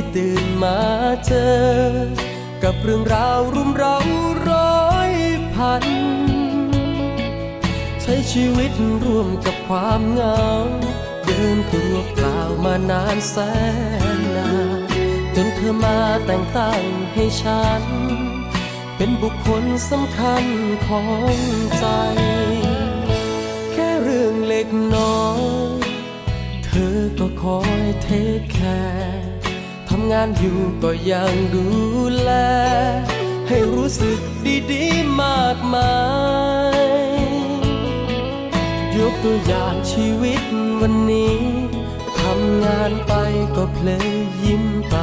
ที่ตื่นมาเจอ กับเรื่องราวรุมเร้าร้อยพัน ใช้ชีวิตร่วมกับความเหงา เดินตัวเปล่ามานานแสนนานจนเธอมาแต่งตั้งให้ฉัน เป็นบุคคลสำคัญของใจ แค่เรื่องเล็กน้อย เธอก็คอยเทคแคร์ำงานอยู่ก็ยังดูแล ให้รู้สึกดีๆมากมาย ยกตัวอย่างชีวิตวันนี้ ทำงานไปก็เพลยยิ้มไป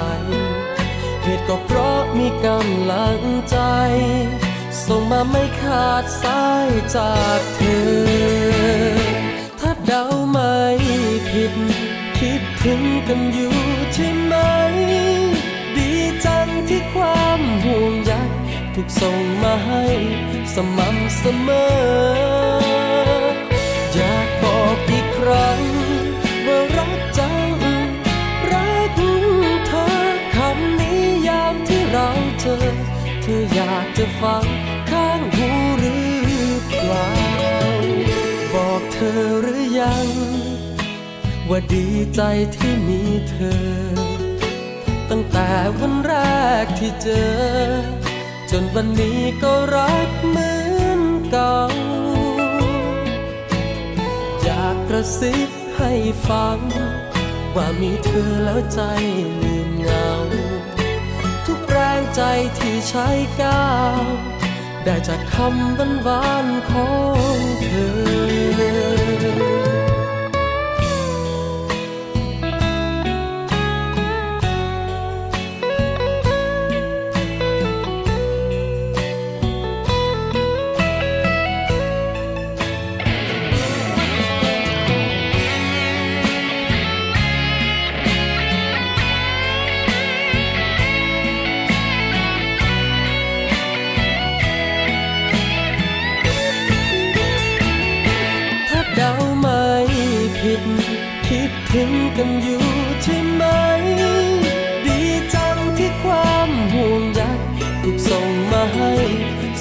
เหตุก็เพราะมีกำลังใจ ส่งมาไม่ขาดสายจากเธอเดาไม่ผิด คิดถึงกันอยู่ใช่ไหม ดีจังที่ความห่วงใยถูกส่งมาให้สม่ำเสมอ อยากบอกอีกครั้งว่ารักจัง รักเธอคำนี้ยามที่เราเจอ เธออยากจะฟังข้างหูหรือเปล่า บอกเธอหรือยัง ว่าดีใจที่มีเธอ ตั้งแต่วันแรกที่เจอ จนวันนี้ก็รักเหมือนเก่า อยากกระซิบให้ฟัง ว่ามีเธอแล้วใจลืมเงา ทุกแรงใจที่ใช้ก้าวได้จากคำบันวานของเธอ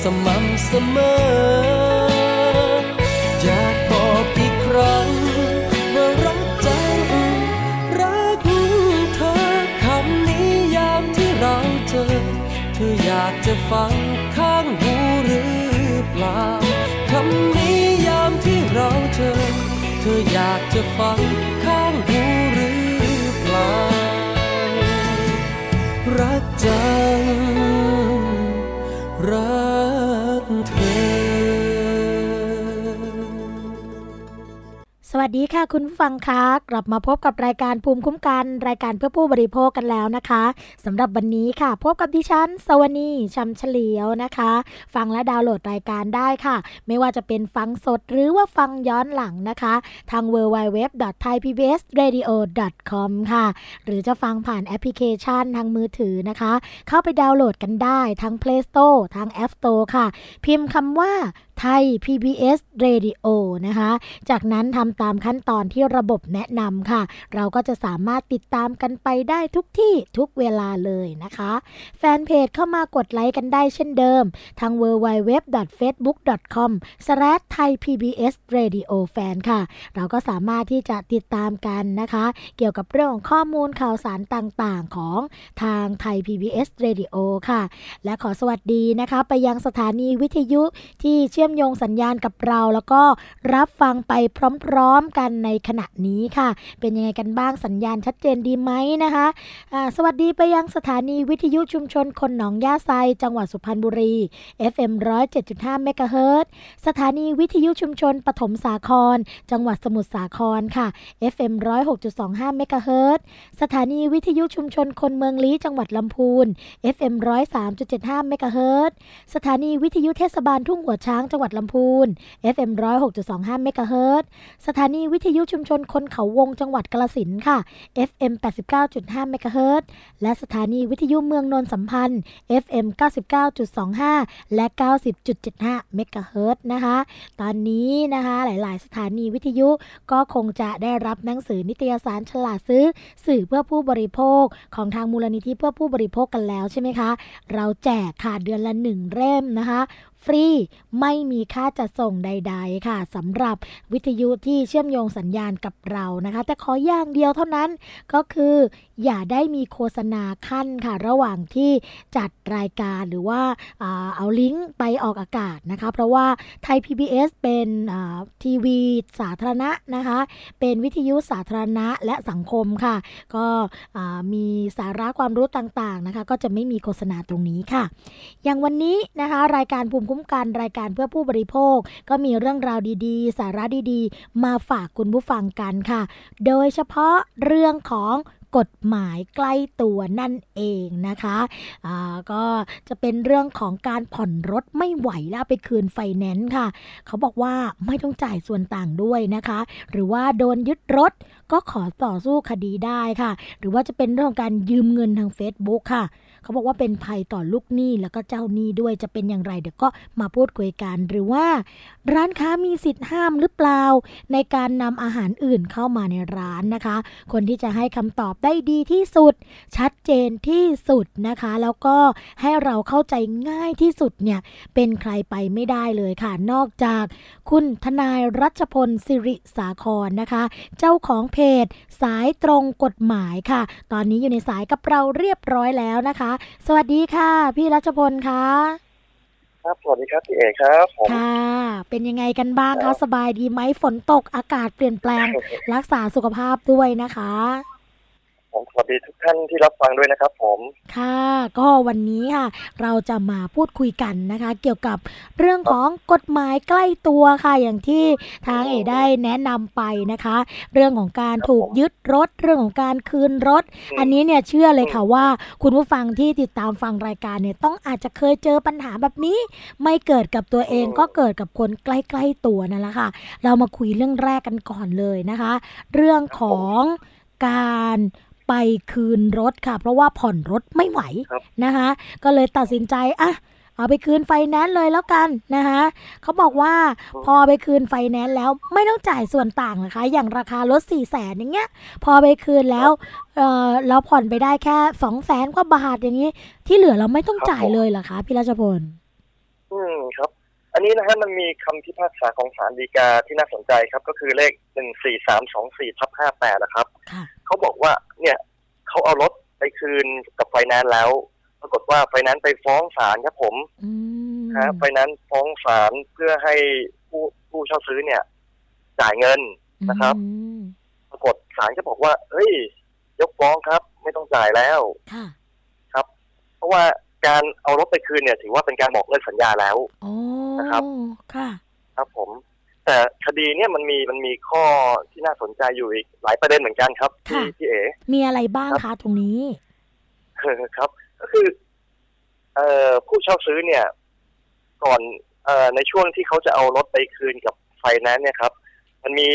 สม่ำเสมอ อยากบอกอีกครั้งว่ารักจัง รักเธอคำนี้ยามที่เราเจอ เธออยากจะฟังข้างหูหรือเปล่าคำนี้ยามที่เราเจอ เธออยากจะฟังข้างหูหรือเปล่ารักจัง ค่ะคุณผู้ฟังคะกลับมาพบกับรายการภูมิคุ้มกัน รายการเพื่อผู้บริโภคกันแล้วนะคะสำหรับวันนี้ค่ะ พบกับดิฉันสวนีชำเฉลียวนะคะ ฟังและดาวน์โหลดรายการได้ค่ะ ไม่ว่าจะเป็นฟังสดหรือว่าฟังย้อนหลังนะคะ ทาง www.thaipbsradio.com ค่ะ หรือจะฟังผ่านแอปพลิเคชันทางมือถือนะคะ เข้าไปดาวน์โหลดกันได้ทั้ง Play Store ทั้ง App Store ค่ะ พิมพ์คำว่า ไทย PBS Radio นะคะ จากนั้นทำตามขั้นตอนที่ระบบแนะนำค่ะ เราก็จะสามารถติดตามกันไปได้ทุกที่ทุกเวลาเลยนะคะ แฟนเพจเข้ามากดไลค์กันได้เช่นเดิม ทาง www.facebook.com/thaipbsradiofan ค่ะ เราก็สามารถที่จะติดตามกันนะคะ เกี่ยวกับเรื่องของข้อมูลข่าวสารต่างๆ ของทางไทย PBS Radio ค่ะ และขอสวัสดีนะคะ ไปยังสถานีวิทยุที่เชื่อชื่อมโยงสัญญาณกับเรา แล้วก็รับฟังไปพร้อมๆกันในขณะนี้ค่ะ เป็นยังไงกันบ้างสัญญาณชัดเจนดีไหมนะคะะสวัสดีไปยังสถานีวิทยุชุมชนคนหนองย่าไซ จังหวัดสุพรรณบุรี FM 107.5เมกะเฮิรตสถานีวิทยุชุมชนปฐมสาคร จังหวัดสมุทรสาครค่ะ FM 106.25เมกะเฮิรตสถานีวิทยุชุมชนคนเมืองลี้จังหวัดลำพูน FM 103.75เมกะเฮิรตสถานีวิทยุเทศบาลทุ่งหัวช้างจังหวัดลำพูน FM 106.25เมกะเฮิรตสถานีวิทยุชุมชนคนเขาวงจังหวัดกาฬสินธุ์ค่ะ FM 89.5เมกะเฮิรตและสถานีวิทยุเมืองนนท์สัมพันธ์ FM 99.25 และ 90.75เมกะเฮิรตนะคะ ตอนนี้นะคะหลาย ๆ สถานีวิทยุก็คงจะได้รับหนังสือนิตยสารฉลาดซื้อ สื่อเพื่อผู้บริโภคของทางมูลนิธิเพื่อผู้บริโภคกันแล้วใช่ไหมคะ เราแจกค่ะเดือนละหนึ่งเล่มนะคะ ฟรี ไม่มีค่าจัดส่งใด ๆ ค่ะสำหรับวิทยุที่เชื่อมโยงสัญญาณกับเรานะคะ แต่ขออย่างเดียวเท่านั้นก็คือ อย่าได้มีโฆษณาขั้นค่ะ ระหว่างที่จัดรายการหรือว่าเอาลิงก์ไปออกอากาศนะคะ เพราะว่าไทย PBS เป็นทีวีสาธารณะนะคะ เป็นวิทยุสาธารณะและสังคมค่ะ ก็มีสาระความรู้ต่างๆนะคะ ก็จะไม่มีโฆษณาตรงนี้ค่ะ อย่างวันนี้นะคะ รายการภูมิคุ้มกันรายการเพื่อผู้บริโภค ก็มีเรื่องราวดีๆ สาระดีๆ มาฝากคุณผู้ฟังกันค่ะ โดยเฉพาะเรื่องของกฎหมายใกล้ตัวนั่นเองนะคะะก็จะเป็นเรื่องของการผ่อนรถไม่ไหวแล้วไปคืนไฟแนนซ์ค่ะ เขาบอกว่าไม่ต้องจ่ายส่วนต่างด้วยนะคะ หรือว่าโดนยึดรถก็ขอต่อสู้คดีได้ค่ะ หรือว่าจะเป็นเรื่องของการยืมเงินทาง Facebook ค่ะ เขาบอกว่าเป็นภัยต่อลูกหนี้แล้วก็เจ้าหนี้ด้วยจะเป็นอย่างไรเดี๋ยวก็มาพูดคุยกันหรือว่า ร้านค้ามีสิทธิ์ห้ามหรือเปล่า ในการนำอาหารอื่นเข้ามาในร้านนะคะ คนที่จะให้คำตอบได้ดีที่สุด ชัดเจนที่สุดนะคะ แล้วก็ให้เราเข้าใจง่ายที่สุดเนี่ยเป็นใครไปไม่ได้เลยค่ะ นอกจากคุณทนายรัชพลสิริสาครนะคะ เจ้าของเพจสายตรงกฎหมายค่ะ ตอนนี้อยู่ในสายกับเราเรียบร้อยแล้วนะคะสวัสดีค่ะ พี่รัชพลคะครับสวัสดีครับพี่เอกครับผมค่ะ เป็นยังไงกันบ้างคะสบายดีไหมฝนตกอากาศเปลี่ยนแปลง รักษาสุขภาพด้วยนะคะ ผมสวัสดีทุกท่านที่รับฟังด้วยนะครับผม ค่ะ ก็วันนี้ค่ะ เราจะมาพูดคุยกันนะคะ เกี่ยวกับเรื่องของกฎหมายใกล้ตัวค่ะ อย่างที่ทางเอได้แนะนำไปนะคะ เรื่องของการถูกยึดรถ เรื่องของการคืนรถ อันนี้เนี่ยเชื่อเลยค่ะว่า คุณผู้ฟังที่ติดตามฟังรายการเนี่ยต้องอาจจะเคยเจอปัญหาแบบนี้ ไม่เกิดกับตัวเองก็เกิดกับคนใกล้ๆตัวนั่นแหละค่ะ เรามาคุยเรื่องแรกกันก่อนเลยนะคะ เรื่องของการ ไปคืนรถค่ะ เพราะว่าผ่อนรถไม่ไหวนะคะ ก็เลยตัดสินใจอะเอาไปคืนไฟแนนซ์เลยแล้วกันนะคะเขาบอกว่าพอไปคืนไฟแนนซ์แล้วไม่ต้องจ่ายส่วนต่างนะคะ อย่างราคารถสี่แสนอย่างเงี้ย พอไปคืนแล้วเออเราผ่อนไปได้แค่สองแสนกว่าบาทอย่างนี้ ที่เหลือเราไม่ต้องจ่ายเลยเหรอคะพี่ราชพลอืมครับ อันนี้นะฮะมันมีคำพิพากษาของศาลฎีกาที่น่าสนใจครับ ก็คือเลขหนึ่งสี่สามสองสี่ทับห้าแปดนะครับ เขาบอกว่าเนี่ยเขาเอารถไปคืนกับไฟแนนซ์แล้ว ปรากฏว่าไฟแนนซ์ไปฟ้องศาลครับผมฮะไฟแนนซ์ฟ้องศาลเพื่อให้ผู้ผู้เช่าซื้อเนี่ย จ่ายเงินนะครับ ปรากฏศาลก็บอกว่า เฮ้ย ยกฟ้องครับ ไม่ต้องจ่ายแล้วครับ เพราะว่าการเอารถไปคืนเนี่ย ถือว่าเป็นการบอกเลิกสัญญาแล้วนะครับ ค่ะ ครับผม แต่คดีเนี่ยมันมีมันมีข้อที่น่าสนใจอยู่อีกหลายประเด็นเหมือนกันครับที่พี่เอ๋มีอะไรบ้างคะตรงนี้ครับ ก็คือ เอ่อผู้เช่าซื้อเนี่ย ก่อนเอ่อในช่วงที่เขาจะเอารถไปคืนกับไฟแนนซ์เนี่ยครับ มันมี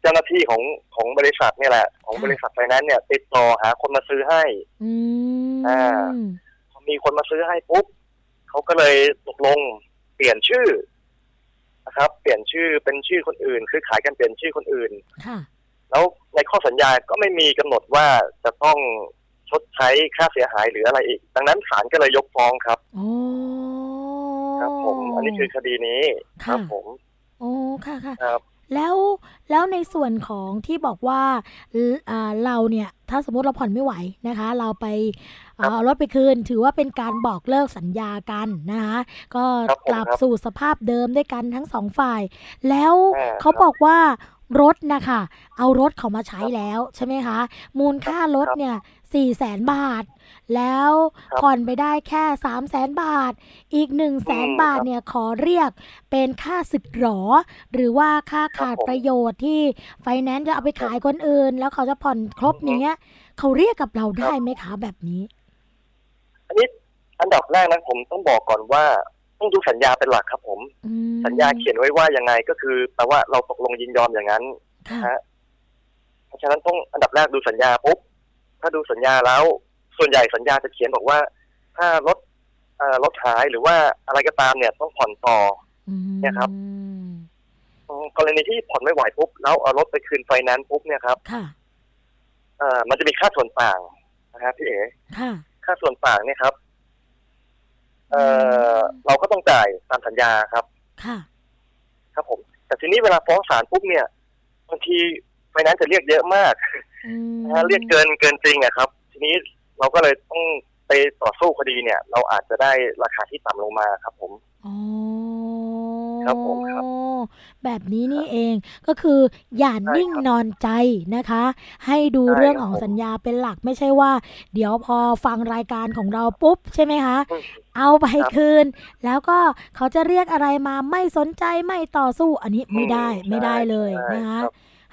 เจ้าหน้าที่ของของบริษัทเนี่ยแหละ ของบริษัทไฟแนนซ์เนี่ย ติดต่อหาคนมาซื้อให้อือ่ามีคนมาซื้อให้ปุ๊บเขาก็เลยตกลงเปลี่ยนชื่อ นะครับ เปลี่ยนชื่อเป็นชื่อคนอื่น คือขายกันเปลี่ยนชื่อคนอื่นค่ะแล้วในข้อสัญญาก็ไม่มีกำหนดว่าจะต้องชดใช้ค่าเสียหายหรืออะไรอีก ดังนั้นศาลก็เลยยกฟ้องครับโอ้ครับผม อันนี้คือคดีนี้ครับผมโอ้ค่ะค่ะครับ แล้วแล้วในส่วนของที่บอกว่าเราเนี่ยถ้าสมมติเราผ่อนไม่ไหวนะคะ เราไปเอารถไปคืน ถือว่าเป็นการบอกเลิกสัญญากันนะคะก็กลับสู่สภาพเดิมด้วยกันทั้งสองฝ่าย แล้วเขาบอกว่ารถนะคะเอารถเขามาใช้แล้วใช่ไหมคะ มูลค่ารถเนี่ย สี่แสนบาท แล้วผ่อนไปได้แค่สามแสนบาท อีกหนึ่งแสนบาทเนี่ยขอเรียกเป็นค่าสึกหรอ หรือว่าค่าขาดประโยชน์ที่ไฟแนนซ์จะเอาไปขายคนอื่น แล้วเขาจะผ่อนครบอย่างเงี้ยเขาเรียกกับเราได้ไหมคะแบบนี้ อันนี้อันดับแรกนะผมต้องบอกก่อนว่าต้องดูสัญญาเป็นหลักครับ ผม สัญญาเขียนไว้ว่ายังไงก็คือแปลว่าเราตกลงยินยอมอย่างนั้นนะฮะเพราะฉะนั้นต้องอันดับแรกดูสัญญาปุ๊บ ถ้าดูสัญญาแล้ว ส่วนใหญ่สัญญาจะเขียนบอกว่า ถ้ารถรถหายหรือว่าอะไรก็ตามเนี่ยต้องผ่อนต่อเนี่ยครับกรณีที่ผ่อนไม่ไหวปุ๊บแล้วเอารถไปคืนไฟแนนซ์ปุ๊บเนี่ยครับค่ะเอ่อมันจะมีค่าส่วนต่างนะฮะพี่เอ๋ค่าส่วนต่างเนี่ยครับเอ่อเราก็ต้องจ่ายตามสัญญาครับ ค่ะ ครับผม แต่ทีนี้เวลาฟ้องศาลปุ๊บเนี่ยบางทีไฟแนนซ์จะเรียกเยอะมากนะ เรียกเกินเกินจริงอะครับ ทีนี้เราก็เลยต้องไปต่อสู้คดีเนี่ย เราอาจจะได้ราคาที่ต่ำลงมาครับผมอ๋อครับผมครับแบบนี้นี่เองก็คืออย่านิ่งนอนใจนะคะ ให้ดูเรื่องของสัญญาเป็นหลักไม่ใช่ว่า เดี๋ยวพอฟังรายการของเราปุ๊บใช่ไหมคะ เอาไปคืน แล้วก็เขาจะเรียกอะไรมาไม่สนใจไม่ต่อสู้อันนี้ไม่ได้ไม่ได้เลยนะคะ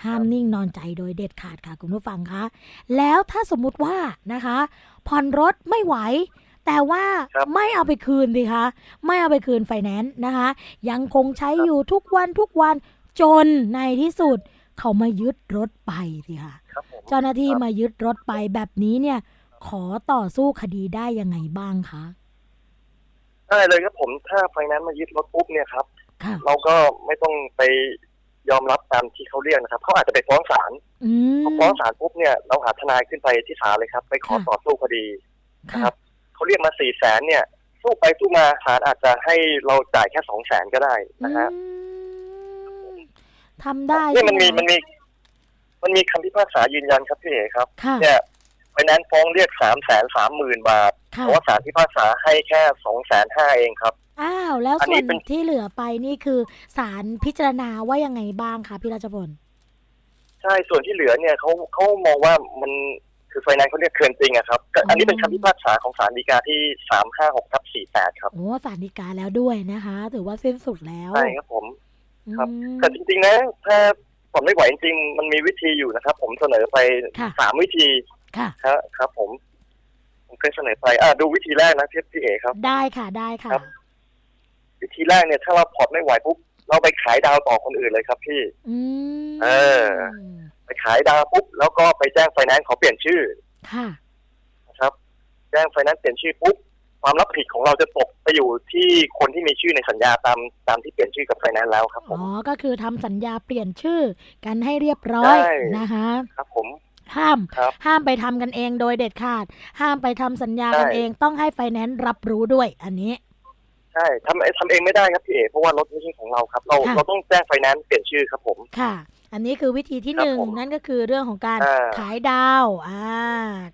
ห้ามนิ่งนอนใจโดยเด็ดขาดค่ะคุณผู้ฟังคะแล้วถ้าสมมุติว่านะคะผ่อนรถไม่ไหว แต่ว่าไม่เอาไปคืนดิคะไม่เอาไปคืนไฟแนนซ์นะคะ ยังคงใช้อยู่ทุกวันทุกวันจนในที่สุดเขามายึดรถไปสิคะเจ้าหน้าที่มายึดรถไปแบบนี้เนี่ย ขอต่อสู้คดีได้ยังไงบ้างคะได้เลยครับผมถ้าไฟแนนซ์มายึดรถปุ๊บเนี่ยครับ เราก็ไม่ต้องไปยอมรับ ตามที่เขาเรียกนะครับเขาอาจจะไปฟ้องศาลพอฟ้องศาลปุ๊บเนี่ยเราหาทนายขึ้นไปที่ศาลเลยครับ ไปขอต่อสู้คดีนะครับเขาเรียกมาสี่แสนเนี่ย สู้ไปสู้มาศาลอาจจะให้เราจ่ายแค่สองแสนก็ได้นะฮะทำได้นี่มันมีมันมี มันมีคำพิพากษายืนยันครับพี่เอ๋ครับ เนี่ยไฟแนนซ์ฟ้องเรียกสามแสนสามหมื่นบาทเพราะว่าศาลพิพากษาให้แค่สองแสนห้าเองครับ อ้าวแล้วส่วนที่เหลือไปนี่คือศาลพิจารณาว่ายังไงบ้างคะพี่ราชพลใช่ส่วนที่เหลือเนี่ยเขาเขามองว่ามันคือไฟแนนซ์เขาเรียกเกินจริงอะครับ อันนี้เป็นคำพิพากษาของศาลฎีกาที่สามห้าหกทับสี่แปดครับโอ้ศาลฎีกาแล้วด้วยนะคะ ถือว่าสิ้นสุดแล้วใช่ครับผมครับแต่จริง ๆ นะ ถ้าผมไม่ไหวจริงมันมีวิธีอยู่นะครับ ผมเสนอไปสามวิธีค่ะครับ ผมผมเคยเสนอไปอ่าดูวิธีแรกนะพี่พี่เอครับ ได้ค่ะได้ค่ะ วิธีแรกเนี่ยถ้าเราพอร์ตไม่ไหวปุ๊บเราไปขายดาวต่อคนอื่นเลยครับพี่เออ ไปขายดาวปุ๊บแล้วก็ไปแจ้งไฟแนนซ์ขอเปลี่ยนชื่อค่ะนะครับ แจ้งไฟแนนซ์เปลี่ยนชื่อปุ๊บความรับผิดของเราจะตกไปอยู่ที่คนที่มีชื่อในสัญญาตามตามที่เปลี่ยนชื่อกับไฟแนนซ์แล้วครับผมอ๋อก็คือทำสัญญาเปลี่ยนชื่อกันให้เรียบร้อยนะคะ ครับผมห้าม ห้ามไปทำกันเองโดยเด็ดขาด ห้ามไปทำสัญญากันเองต้องให้ไฟแนนซ์รับรู้ด้วย อันนี้ใช่ทำทำเองไม่ได้ครับพี่เอเพราะว่ารถไม่ใช่ของเราครับ เราเราต้องแจ้งไฟแนนซ์เปลี่ยนชื่อครับผมค่ะ อันนี้คือวิธีที่หนึ่งนั่นก็คือเรื่องของการขายดาวน์อ่า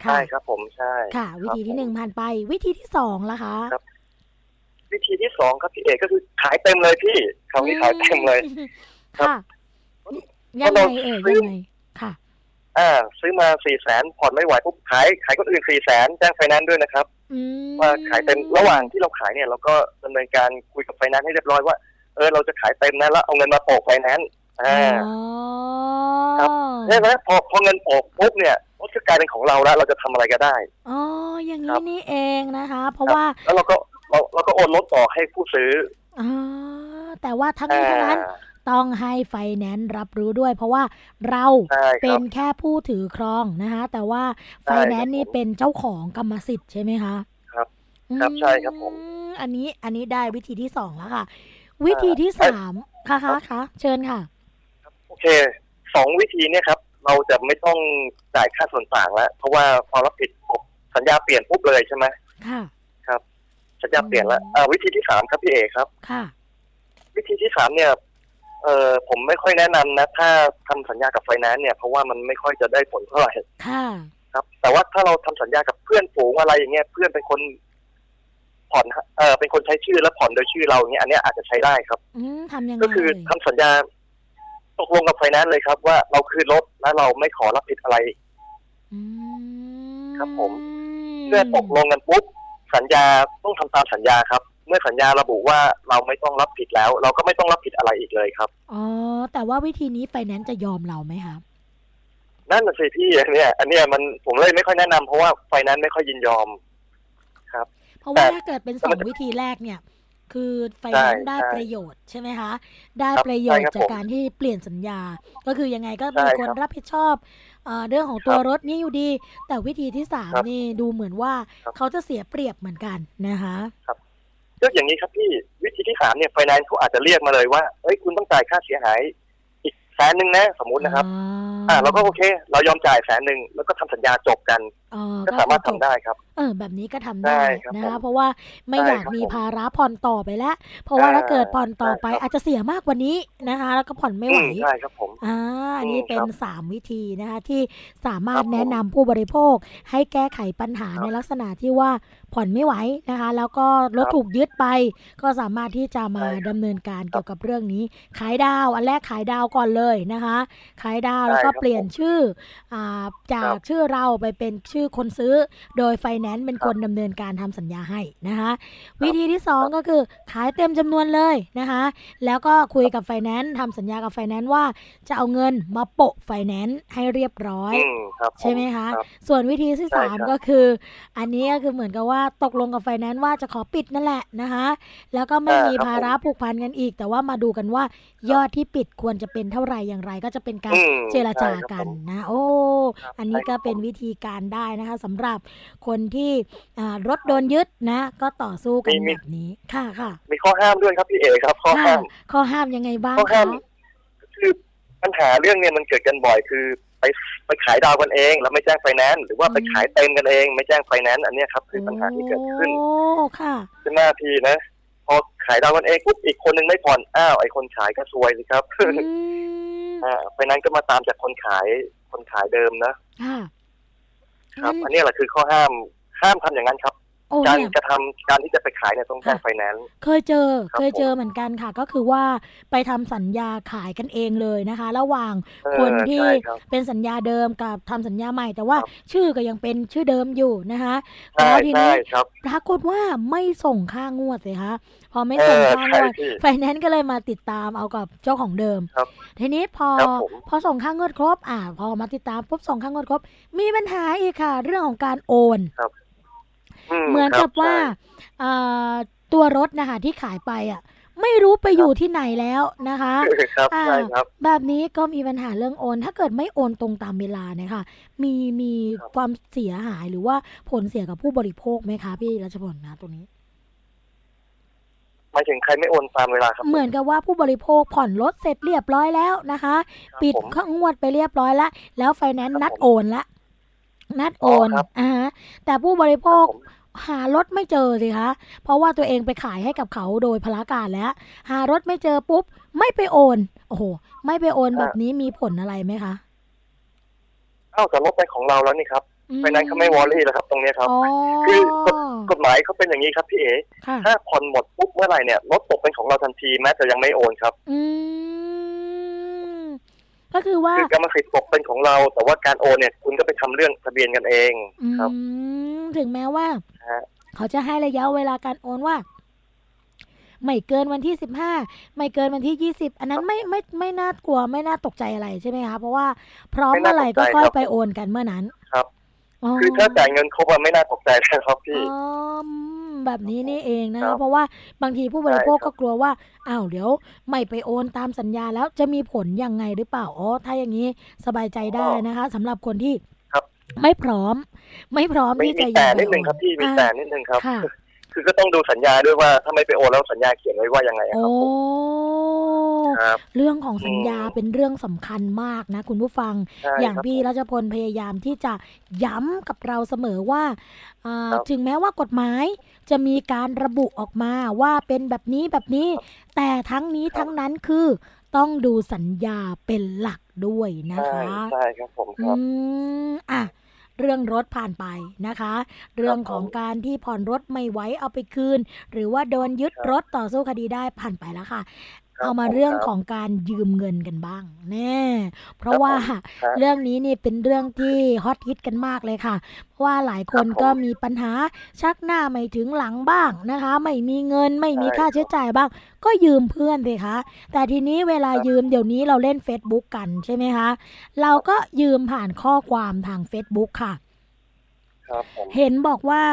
ใช่ครับผมใช่ค่ะ วิธีที่หนึ่งผ่านไป วิธีที่สองล่ะคะครับวิธีที่สองครับพี่เอก็คือขายเต็มเลยพี่คราวนี้ขายเต็มเลยค่ะยังไงเอ่ยยังไงค่ะอ่าซื้อมาสี่แสนผ่อนไม่ไหวปุ๊บขายขายคนอื่นสี่แสนแจ้งไฟแนนซ์ด้วยนะครับ ว่าขายเต็มระหว่างที่เราขายเนี่ย เราก็ดำเนินการคุยกับไฟแนนซ์ให้เรียบร้อยว่าเออเราจะขายเต็มนะแล้วเอาเงินมาโปะไฟแนนซ์อ่าครับใช่ไหมพอพอเงินโปะปุ๊บเนี่ยรถก็กลายเป็นของเราแล้ว เราจะทำอะไรก็ได้อ๋ออย่างนี้นี่เองนะคะ เพราะว่าแล้วเราก็เราเราก็โอนรถต่อให้ผู้ซื้ออ๋อแต่ว่าทั้งนี้ทั้งนั้น ต้องให้ไฟแนนซ์รับรู้ด้วย เพราะว่าเราเป็นแค่ผู้ถือครองนะคะ แต่ว่าไฟแนนซ์นี่เป็นเจ้าของกรรมสิทธิ์ใช่ไหมคะ ครับ ครับใช่ครับผม อันนี้อันนี้ได้วิธีที่สองแล้วค่ะ วิธีที่สามค่ะค่ะคะเชิญค่ะ โอเคสองวิธีเนี่ยครับ เราจะไม่ต้องจ่ายค่าส่วนต่างแล้ว เพราะว่าพอรับผิดสัญญาเปลี่ยนปุ๊บเลยใช่ไหมค่ะ ครับ สัญญาเปลี่ยนแล้ววิธีที่สามครับพี่เอครับ ค่ะ วิธีที่สามเนี่ย เออผมไม่ค่อยแนะนำนะ ถ้าทำสัญญากับไฟแนนซ์เนี่ยเพราะว่ามันไม่ค่อยจะได้ผลเท่าไหร่ค่ะครับ แต่ว่าถ้าเราทำสัญญากับเพื่อนฝูงอะไรอย่างเงี้ยเพื่อนเป็นคนผ่อนเออเป็นคนใช้ชื่อแล้วผ่อนโดยชื่อเราอย่างเงี้ยอันเนี้ยอาจจะใช้ได้ครับอืมทำยังไงก็คือทำสัญญาตกลงกับไฟแนนซ์เลยครับ ว่าเราคืนรถและเราไม่ขอรับผิดอะไรอืมครับผมเมื่อตกลงกันปุ๊บสัญญาต้องทำตามสัญญาครับ เมื่อสัญญาระบุว่าเราไม่ต้องรับผิดแล้ว เราก็ไม่ต้องรับผิดอะไรอีกเลยครับอ๋อแต่ว่าวิธีนี้ไฟแนนซ์จะยอมเราไหมคะนั่นน่ะสิพี่อันเนี้ยอันเนี้ยมันผมเลยไม่ค่อยแนะนำเพราะว่าไฟแนนซ์ไม่ค่อยยินยอมเพราะว่าแต่ถ้าเกิดเป็นสแต่อมันงจะวิธีแรกเนี่ย คือไฟใช่แนนซ์ได้ใช่ประโยชน์ใช่ไหมคะ ได้ครับประโยชใช่น์ครับจากผมการที่เปลี่ยนสัญญา ก็คือยังไงก็ใช่มีครับคนรับผิดชอบเออเรื่องของตัวครับรถนี่อยู่ดี แต่วิธีที่สามครับนี่ดูเหมือนว่าครับเขาจะเสียเปรียบเหมือนกันนะคะ ก็อย่างนี้ครับพี่วิธีที่สามเนี่ยไฟแนนซ์เขาอาจจะเรียกมาเลยว่าเอ้ยคุณต้องจ่ายค่าเสียหายอีกแสนหนึ่งนะสมมุตินะครับ อ่าเราก็โอเค เรายอมจ่ายแสนหนึ่งแล้วก็ทำสัญญาจบกันอ๋อก็สามารถทำได้ครับ เออ แบบนี้ก็ทำได้ได้ครับนะผคะมเพราะว่าไม่ได้อยากครับมีผมภาระผ่อนต่อไปแล้ว เพราะว่าอ่าถ้าเกิดผ่อนต่อไปได้ครับอาจจะเสียมากกว่านี้นะคะ แล้วก็ผ่อนไม่ไหวอืใช่ครับผมอ่าอันนี้อืมเป็นครับสามวิธีนะคะที่สามารถครับผมแนะนำผู้บริโภคให้แก้ไขปัญหาครับในลักษณะที่ว่า ผ่อนไม่ไหวนะคะ แล้วก็รถครับถูกยึดไป ก็สามารถที่จะมาใช่ครับดำเนินการเกี่ยวกับเรื่องนี้ ขายดาวน์อันแรกขายดาวน์ก่อนเลยนะคะ ขายดาวน์แล้วก็ได้ครับเปลี่ยนชื่ออ่าจากครับชื่อเราไปเป็นชื่อคนซื้อ โดยไฟแนนซ์เป็นคนดำเนินการทำสัญญาให้นะคะ วิธีที่สองก็คือขายเต็มจำนวนเลยนะคะ แล้วก็คุยกับไฟแนนซ์ทำสัญญากับไฟแนนซ์ว่าจะเอาเงินมาโปะไฟแนนซ์ให้เรียบร้อยอืมครับผใช่ไหมคะรับส่วนวิธีที่ใช่สามครับก็คือ อันนี้ก็คือเหมือนกับว่าตกลงกับไฟแนนซ์ว่าจะขอปิดนั่นแหละนะคะแล้วก็ไม่อ่ามีครับภาระผูกพันกันอีก แต่ว่ามาดูกันว่ายอดที่ปิดควรจะเป็นเท่าไหร่อย่างไร ก็จะเป็นการอืมเจรจาใช่ครับกันผมนะ โอ้ครับอันนี้ใช่คก็รับเป็นผมวิธีการได้นะคะสำหรับคนที่อ่ารถโดนยึดนะ ก็ต่อสู้กันมีมีแบบนี้ค่ะค่ะมีข้อห้ามด้วยครับพี่เอครับ ข้อค่ะห้ามข้อห้ามยังไงบ้างข้อห้าคะมคือปัญหาเรื่องเนี้ยมันเกิดกันบ่อยคือ ไปไปขายดาวกันเอง แล้วไม่แจ้งไฟแนนซ์หรือว่าไปขายเต็มกันเอง ไม่แจ้งไฟแนนซ์อันเนี้ยครับคือปัญหาที่เกิดขึ้นโอ้ค่ะขึ้นหน้าทีนะพอขายดาวกันเองปุ๊บอีกคนนึงไม่ผ่อนอ้าวไอ้คนขายก็ซวยสิครับอืมอ่าไฟแนนซ์ก็มาตามจากคนขายคนขายเดิมนะค่ะครับงั้นอันนี้แหละคือข้อห้ามห้ามทำอย่างนั้นครับโอ้ การเนี่ยจะทำการที่จะไปขายเนี่ยต้องแจ้งค่ะไฟแนนซ์เคยเจอครับเคยเจอผมเหมือนกันค่ะ ก็คือว่าไปทำสัญญาขายกันเองเลยนะคะ ระหว่างเออคนที่ใช่ครับเป็นสัญญาเดิมกับทำสัญญาใหม่ แต่ว่าครับชื่อก็ยังเป็นชื่อเดิมอยู่นะคะใช่แล้วทีใช่นี้ครับปรากฏว่าไม่ส่งค่างวดเลยคะพอไม่เอส่งอค่างใช่วดพี่ไฟแนนซ์ก็เลยมาติดตามเอากับเจ้าของเดิมครับทีนี้พอครับผมพอส่งค่างวดครบอ่าพอมาติดตามปุ๊บส่งค่างวดครบ มีปัญหาอีกค่ะ เรื่องของการโอน เหมือนกับว่าใช่เอ่อตัวรถนะคะที่ขายไปอะ ไม่รู้ไปอยู่ที่ไหนแล้วนะคะครับอ่าใช่ครับ แบบนี้ก็มีปัญหาเรื่องโอน ถ้าเกิดไม่โอนตรงตามเวลาเนี่ยค่ะ มีมีครับความเสียหายหรือว่าผลเสียกับผู้บริโภคไหมคะพี่รัชพลนะตรงนี้หมายถึงใครไม่โอนตามเวลาครับ เหมือนกับว่าผู้บริโภคผ่อนรถเสร็จเรียบร้อยแล้วนะคะครับปิดผมข้างงวดไปเรียบร้อยแล้ว แล้วไฟแนนซ์ครับนัดผมโอนละนัดโอนอ๋อครับอ่าฮะแต่ผู้บริโภคผม หารถไม่เจอสิคะ เพราะว่าตัวเองไปขายให้กับเขาโดยพลาการแล้ว หารถไม่เจอปุ๊บ ไม่ไปโอน โอ้โห ไม่ไปโอนแบบนี้มีผลอะไรไหมคะเอ้าแต่รถเป็นของเราแล้วนี่ครับอืมไฟแนนซ์เขาไม่วอรี่แล้วครับ ตรงเนี้ยครับอ๋อคือกฎกฎหมายเขาเป็นอย่างนี้ครับพี่เอ๋ค่ะถ้าผ่อนหมดปุ๊บเมื่อไหร่เนี่ยรถตกเป็นของเราทันทีแม้จะยังไม่โอนครับ อืม ก็คือว่าคือกรรมสิทธิ์ตกเป็นของเรา แต่ว่าการโอนเนี่ย คุณก็ไปทำเรื่องทะเบียนกันเองอืครับมถึงแม้ว่าฮะเขาจะให้ระยะเวลาการโอนว่าไม่เกินวันที่สิบห้าไม่เกินวันที่ยี่สิบอันนั้นไม่ไม่ไม่น่ากลัวไม่น่าตกใจอะไรใช่ไหมคะเพราะว่าพร้อมไม่เมื่น่าอไหร่ตก็กใจค่อยครับไปโอนกันเมื่อนั้นครับอ๋อคือถ้าจ่ายเงินครบอะไม่น่าตกใจแล้วครับพี่อ๋อ แบบนี้นี่เองนะครัคะบเพราะว่าบางทีผู้บริโภคใช่ครัก็บกลัวว่าอ้าวเดี๋ยวไม่ไปโอนตามสัญญาแล้วจะมีผลยังไงหรือเปล่าอ๋อถ้าอย่างนี้สบายใจได้นะคะสำหรับคนที่ครับไม่พร้อม ไม่พร้อมมีที่มีจะแต่ยังไปนิดนึงโอครับพี่มีอ่าแต่นิดนึงครับ ค่ะคือก็ต้องดูสัญญาด้วยว่าถ้าไม่ไปโอนแล้วสัญญาเขียนไว้ว่ายังไงอะโอ้ครับผมครับเรื่องของสัญญาอืมเป็นเรื่องสำคัญมากนะ คุณผู้ฟังใช่อย่างครับพี่ผมรัชพลพยายามที่จะย้ำกับเราเสมอว่าอ่าครับถึงแม้ว่ากฎหมายจะมีการระบุออกมาว่าเป็นแบบนี้แบบนี้ แต่ทั้งนี้ครับทั้งนั้นคือต้องดูสัญญาเป็นหลักด้วยนะคะใช่ครับผมครับอืมอะ เรื่องรถผ่านไปนะคะ เรื่องของการที่ผ่อนรถไม่ไหวเอาไปคืน หรือว่าโดนยึดรถต่อสู้คดีได้ผ่านไปแล้วค่ะ เอามาผมเรื่องครับของการยืมเงินกันบ้าง แน่ เพราะครับว่าผมครับเรื่องนี้นี่เป็นเรื่องที่ฮอตฮิตกันมากเลยค่ะเพราะว่าหลายคนครับผมก็มีปัญหาชักหน้าไม่ถึงหลังบ้างนะคะ ไม่มีเงินไม่มีใช่ค่าใช้จ่ายบ้าง ก็ยืมเพื่อนสิคะแต่ทีนี้เวลาครับยืมเดี๋ยวนี้เราเล่น Facebook กันใช่ไหมคะ เราก็ยืมผ่านข้อความทาง Facebook ค่ะครับผมเห็นบอกว่า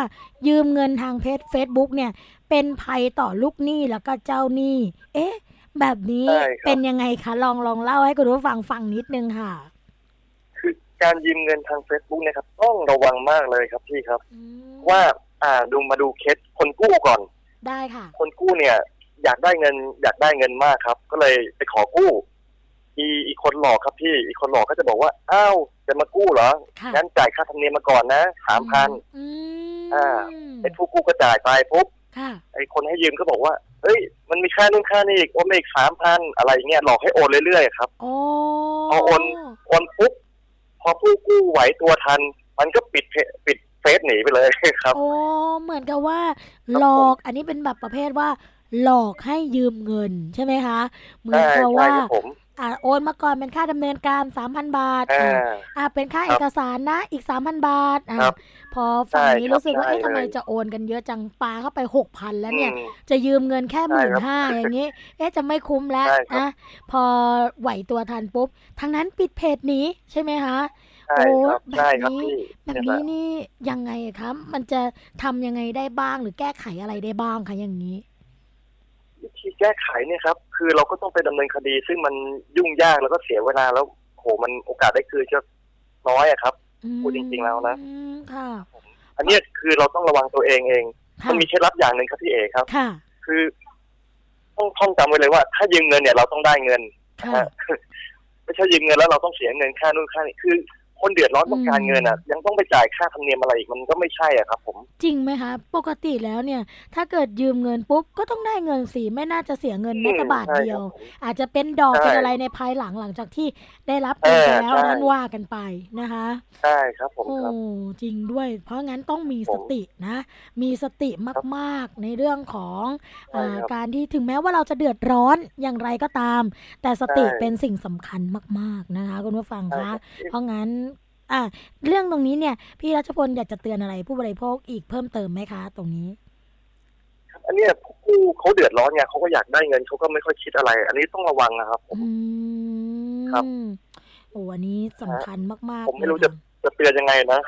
ยืมเงินทางเพจ Facebook เนี่ย เป็นภัยต่อลูกหนี้แล้วก็เจ้าหนี้ เอ๊ะ แบบนี้ใช่ครับเป็นยังไงคะ ลองลองเล่าให้คุณผู้ฟังฟังนิดนึงค่ะ คือการยืมเงินทาง Facebook เนะครับ ต้องระวังมากเลยครับพี่ครับอืมว่าอ่าดูมาดูเคสคนกู้ก่อน ได้ค่ะ คนกู้เนี่ย อยากได้เงิน อยากได้เงินมากครับ ก็เลยไปขอกู้อีอีกคนหลอกครับพี่ อีกคนหลอกก็จะบอกว่า อ้าวจะมากู้เหรอค่ะงั้นจ่ายค่าธรรมเนียมมาก่อนนะสามพันอืมอ่าไอ้ผู้กู้ก็จ่ายไปปุ๊บค่ะไอ้คนให้ยืมก็บอกว่า เอ้ยมันมีค่านู่นค่านี่อีกโอนมาอีกสามพันอะไรเงี้ยหลอกให้โอนเรื่อยๆครับโอ้พอโอนโอนปุ๊บพอผู้กู้ไหวตัวทัน มันก็ปิดเพปิดเฟซหนีไปเลยครับโอ้เหมือนกับว่าครับหลอกอันนี้เป็นแบบประเภทว่า หลอกให้ยืมเงินใช่ไหมคะ เหมือนใช่กับใช่ว่าครับผม อ่าโอนมาก่อนเป็นค่าดำเนินการ3,000บาทอ่าอ่าอ่าเป็นค่าครับเอกสารนะอีก3,000บาทอ่าครับพอฝั่งใช่นี้ครับรู้สึกว่าใช่เอ๊ะทำไมเลยจะโอนกันเยอะจังปาเข้าไป6,000แล้วเนี่ยอืมจะยืมเงินแค่หใช่มื่นครับห้าอย่างนี้ เอ๊ะจะไม่คุ้มแล้วใช่ครับนะพอไหวตัวทันปุ๊บทางนั้นปิดเพจหนี้ใช่ไหมคะใช่ครับโอ้ใช่ครับแบบนี้พี่แบบเนี่ยนี้นะนี่ยังไงครับมันจะทำยังไงได้บ้างหรือแก้ไขอะไรได้บ้างคะอย่างนี้ วิธีแก้ไขเนี่ยครับ คือเราก็ต้องไปดำเนินคดี ซึ่งมันยุ่งยากแล้วก็เสียเวลาแล้วโหมันโอกาสได้คืนก็น้อยอะครับพูดจริง ๆแล้วนะอืมค่ะอันเนี้ยคือเราต้องระวังตัวเองเองค่ะมันมีเคล็ดลับอย่างหนึ่งครับพี่เอครับค่ะคือ ต้องท่องจำไว้เลยว่า ถ้ายืมเงินเนี่ยเราต้องได้เงินนะค่ะฮะไม่ใช่ยืมเงินแล้วเราต้องเสียเงินค่านู่นค่านี่คือ คนเดือดร้อนต้องการเงินอะ ยังต้องไปจ่ายค่าธรรมเนียมอะไรอีกมันก็ไม่ใช่อะครับ ผม จริงไหมคะปกติแล้วเนี่ย ถ้าเกิดยืมเงินปุ๊บก็ต้องได้เงินสิไม่น่าจะเสียเงินแม้แต่บาทเดียวใช่ครับผมอาจจะเป็นดอกใช่เป็นอะไรในภายหลังหลังจากที่ได้รับเงินไปแล้วเออใช่นั้นว่ากันไปนะคะใช่ครับผมโอ้ครับจริงด้วย เพราะงั้นต้องมีผมสตินะ มีสติมากๆในเรื่องของใช่อาครับการที่ถึงแม้ว่าเราจะเดือดร้อนอย่างไรก็ตาม แต่สติใช่เป็นสิ่งสำคัญมาก ๆนะคะคุณผู้ฟังใช่คะครับเพราะงั้น อะเรื่องตรงนี้เนี่ยพี่รัชพลอยากจะเตือนอะไรผู้บริโภคอีกเพิ่มเติมไหมคะ ตรงนี้อันเนี้ยผู้กู้เขาเดือดร้อนไงเขาก็อยากได้เงินเขาก็ไม่ค่อยคิดอะไร อันนี้ต้องระวังนะครับผมอืมครับโอ้อันนี้สำคัญมากๆผมไม่รู้เลยจะจะเตือนยังไงนะ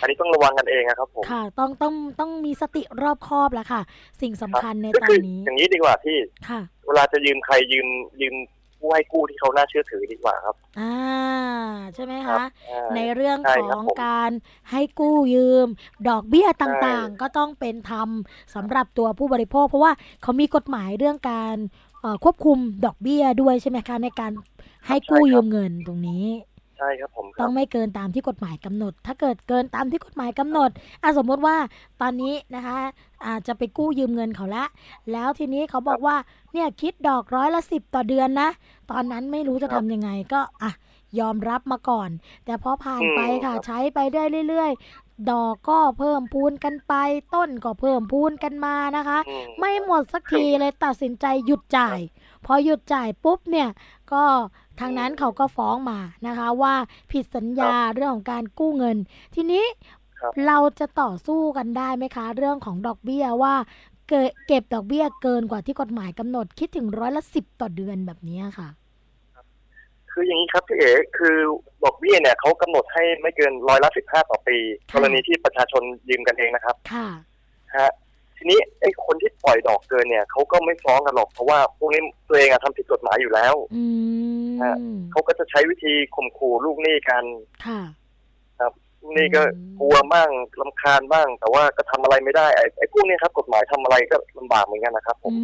อันนี้ต้องระวังกันเองนะครับผม ค่ะ ต้องต้องต้องมีสติรอบคอบแล้วค่ะ สิ่งสำคัญในก็ตอคืนอนี้ อย่างนี้ดีกว่าที่ ค่ะ เวลาจะยืมใครยืมยืม ผู้ให้กู้ที่เขาน่าเชื่อถือดีกว่าครับ อ่าใช่ไหมครัคะบใช่ในเรื่องใช่ขครัอบงผม การให้กู้ยืม ดอกเบี้ยต่างใช่ๆก็ต้องเป็นธรรมสำหรับตัวผู้บริโภค เพราะว่าเขามีกฎหมายเรื่องการเอ่อควบคุมดอกเบี้ยด้วยใช่ไหมคะ ในการให้กู้ยืมเงินตรงนี้ ใช่ครับผมคต้รัอบ งไม่เกินตามที่กฎหมายกำหนด ถ้าเกิดเกินตามที่กฎหมายกำหนดอะสมมติว่าตอนนี้นะคะอาจจะไปกู้ยืมเงินเขาละ แล้วทีนี้เขาบอกว่าเนี่ยคิดดอกร้อยละสิบต่อเดือนนะ ตอนนั้นไม่รู้จะครัทำบยังไงก็อะยอมรับมาก่อน แต่พอผ่านอืมไปค่ะครับ ใช้ไปได้เรื่อยๆ ดอกก็เพิ่มพูนกันไป ต้นก็เพิ่มพูนกันมานะคะ อืมไม่หมดสักทีเลยตัดสินใจหยุดจ่ายพอหยุดจ่ายปุ๊บเนี่ยก็ ทางนั้นเขาก็ฟ้องมานะคะว่าผิดสัญญาเรื่องของการกู้เงิน ทีนี้ครับเราจะต่อสู้กันได้ไหมคะ เรื่องของดอกเบี้ยว่าเกเก็บดอกเบี้ยเกินกว่าที่กฎหมายกำหนดคิดถึงร้อยละสิบต่อเดือนแบบนี้ค่ะ คืออย่างนี้ครับพี่เอ๋คือดอกเบี้ยเนี่ยเขากำหนดให้ไม่เกินร้อยละสิบห้าต่อปีค่ะกรณีที่ประชาชนยืมกันเองนะครับ ค่ะฮะ ทีนี้ไอ้คนที่ปล่อยดอกเกินเนี่ยเขาก็ไม่ฟ้องกันหรอกเพราะว่าพวกนี้ตัวเองอะทำผิดกฎหมายอยู่แล้วอืมฮะเขาก็จะใช้วิธีข่มขู่ลูกหนี้กันค่ะลูกหนี้ก็อืมกลัวบ้างลำคาญบ้าง แต่ว่าก็ทำอะไรไม่ได้ไอ้ไอ้พวกนี้ครับ กฎหมายทำอะไรก็ลำบากเหมือนกันนะครับผมอื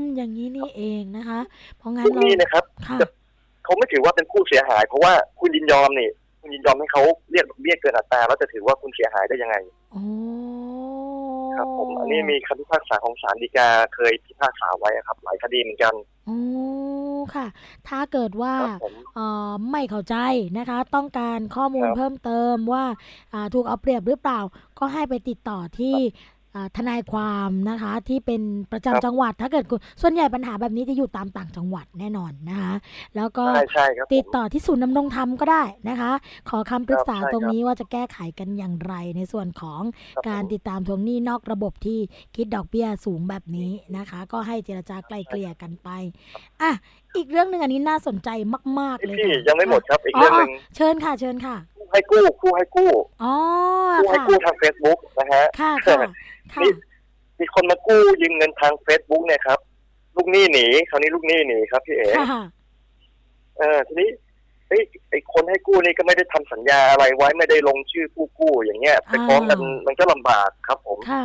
มอย่างนี้นี่เองนะคะ เพราะงั้นลูกหเรานี้นะครับค่ะเขาไม่ถือว่าเป็นผู้เสียหาย เพราะว่าคุณยินยอมนี่ คุณยินยอมให้เขาเรียกดอกเบี้ยเกินอัตราแล้วจะถือว่าคุณเสียหายได้ยังไงโอ้ ครับผมอันนี้มีคำพิพากษาของศาลฎีกาเคยพิพากษาไว้อะครับ หลายคดีเหมือนกันโอ้ค่ะ ถ้าเกิดว่าครับผมเอ่อไม่เข้าใจนะคะ ต้องการข้อมูลครับเพิ่มเติมว่าอ่าถูกเอาเปรียบหรือเปล่า ก็ให้ไปติดต่อที่อ่า ทนายความนะคะที่เป็นประจำครับจังหวัด ถ้าเกิดคุณส่วนใหญ่ปัญหาแบบนี้จะอยู่ตามต่างจังหวัดแน่นอนนะคะแล้วก็ใช่ใช่ครับผมติดต่อที่ศูนย์ดำรงธรรมก็ได้นะคะ ขอคำปรึกษาครับใช่ตรงครับนี้ว่าจะแก้ไขกันอย่างไรในส่วนของครับการผมติดตามทวงหนี้นอกระบบที่คิดดอกเบี้ยสูงแบบนี้นะคะ ก็ให้เจรจาไกลเกลี่ยกันไปอะอีกเรื่องหนึ่งอันนี้น่าสนใจมาก ๆ เลยพี่ค่ะยังไม่หมดครับอีกเรื่องหนึ่งเชิญค่ะเชิญค่ะคู่ให้กู้คู่ให้กู้อ๋อคู่ให้ค่ะกู้ทางเฟซบุ๊กนะฮะค่ะ ค่ะค่ะนี่มีคนมากู้ยืมเงินทางเฟซบุ๊กเนี่ยครับ ลูกหนี้หนีคราวนี้ลูกหนี้หนีครับพี่เอ๋ค่ะเออทีนี้เอ้ยไอ้คนให้กู้นี่ก็ไม่ได้ทำสัญญาอะไรไว้ไม่ได้ลงชื่อผู้กู้อย่างเงี้ยไปฟ้องกันอ่ามัมันก็ลำบากครับ ผมค่ะ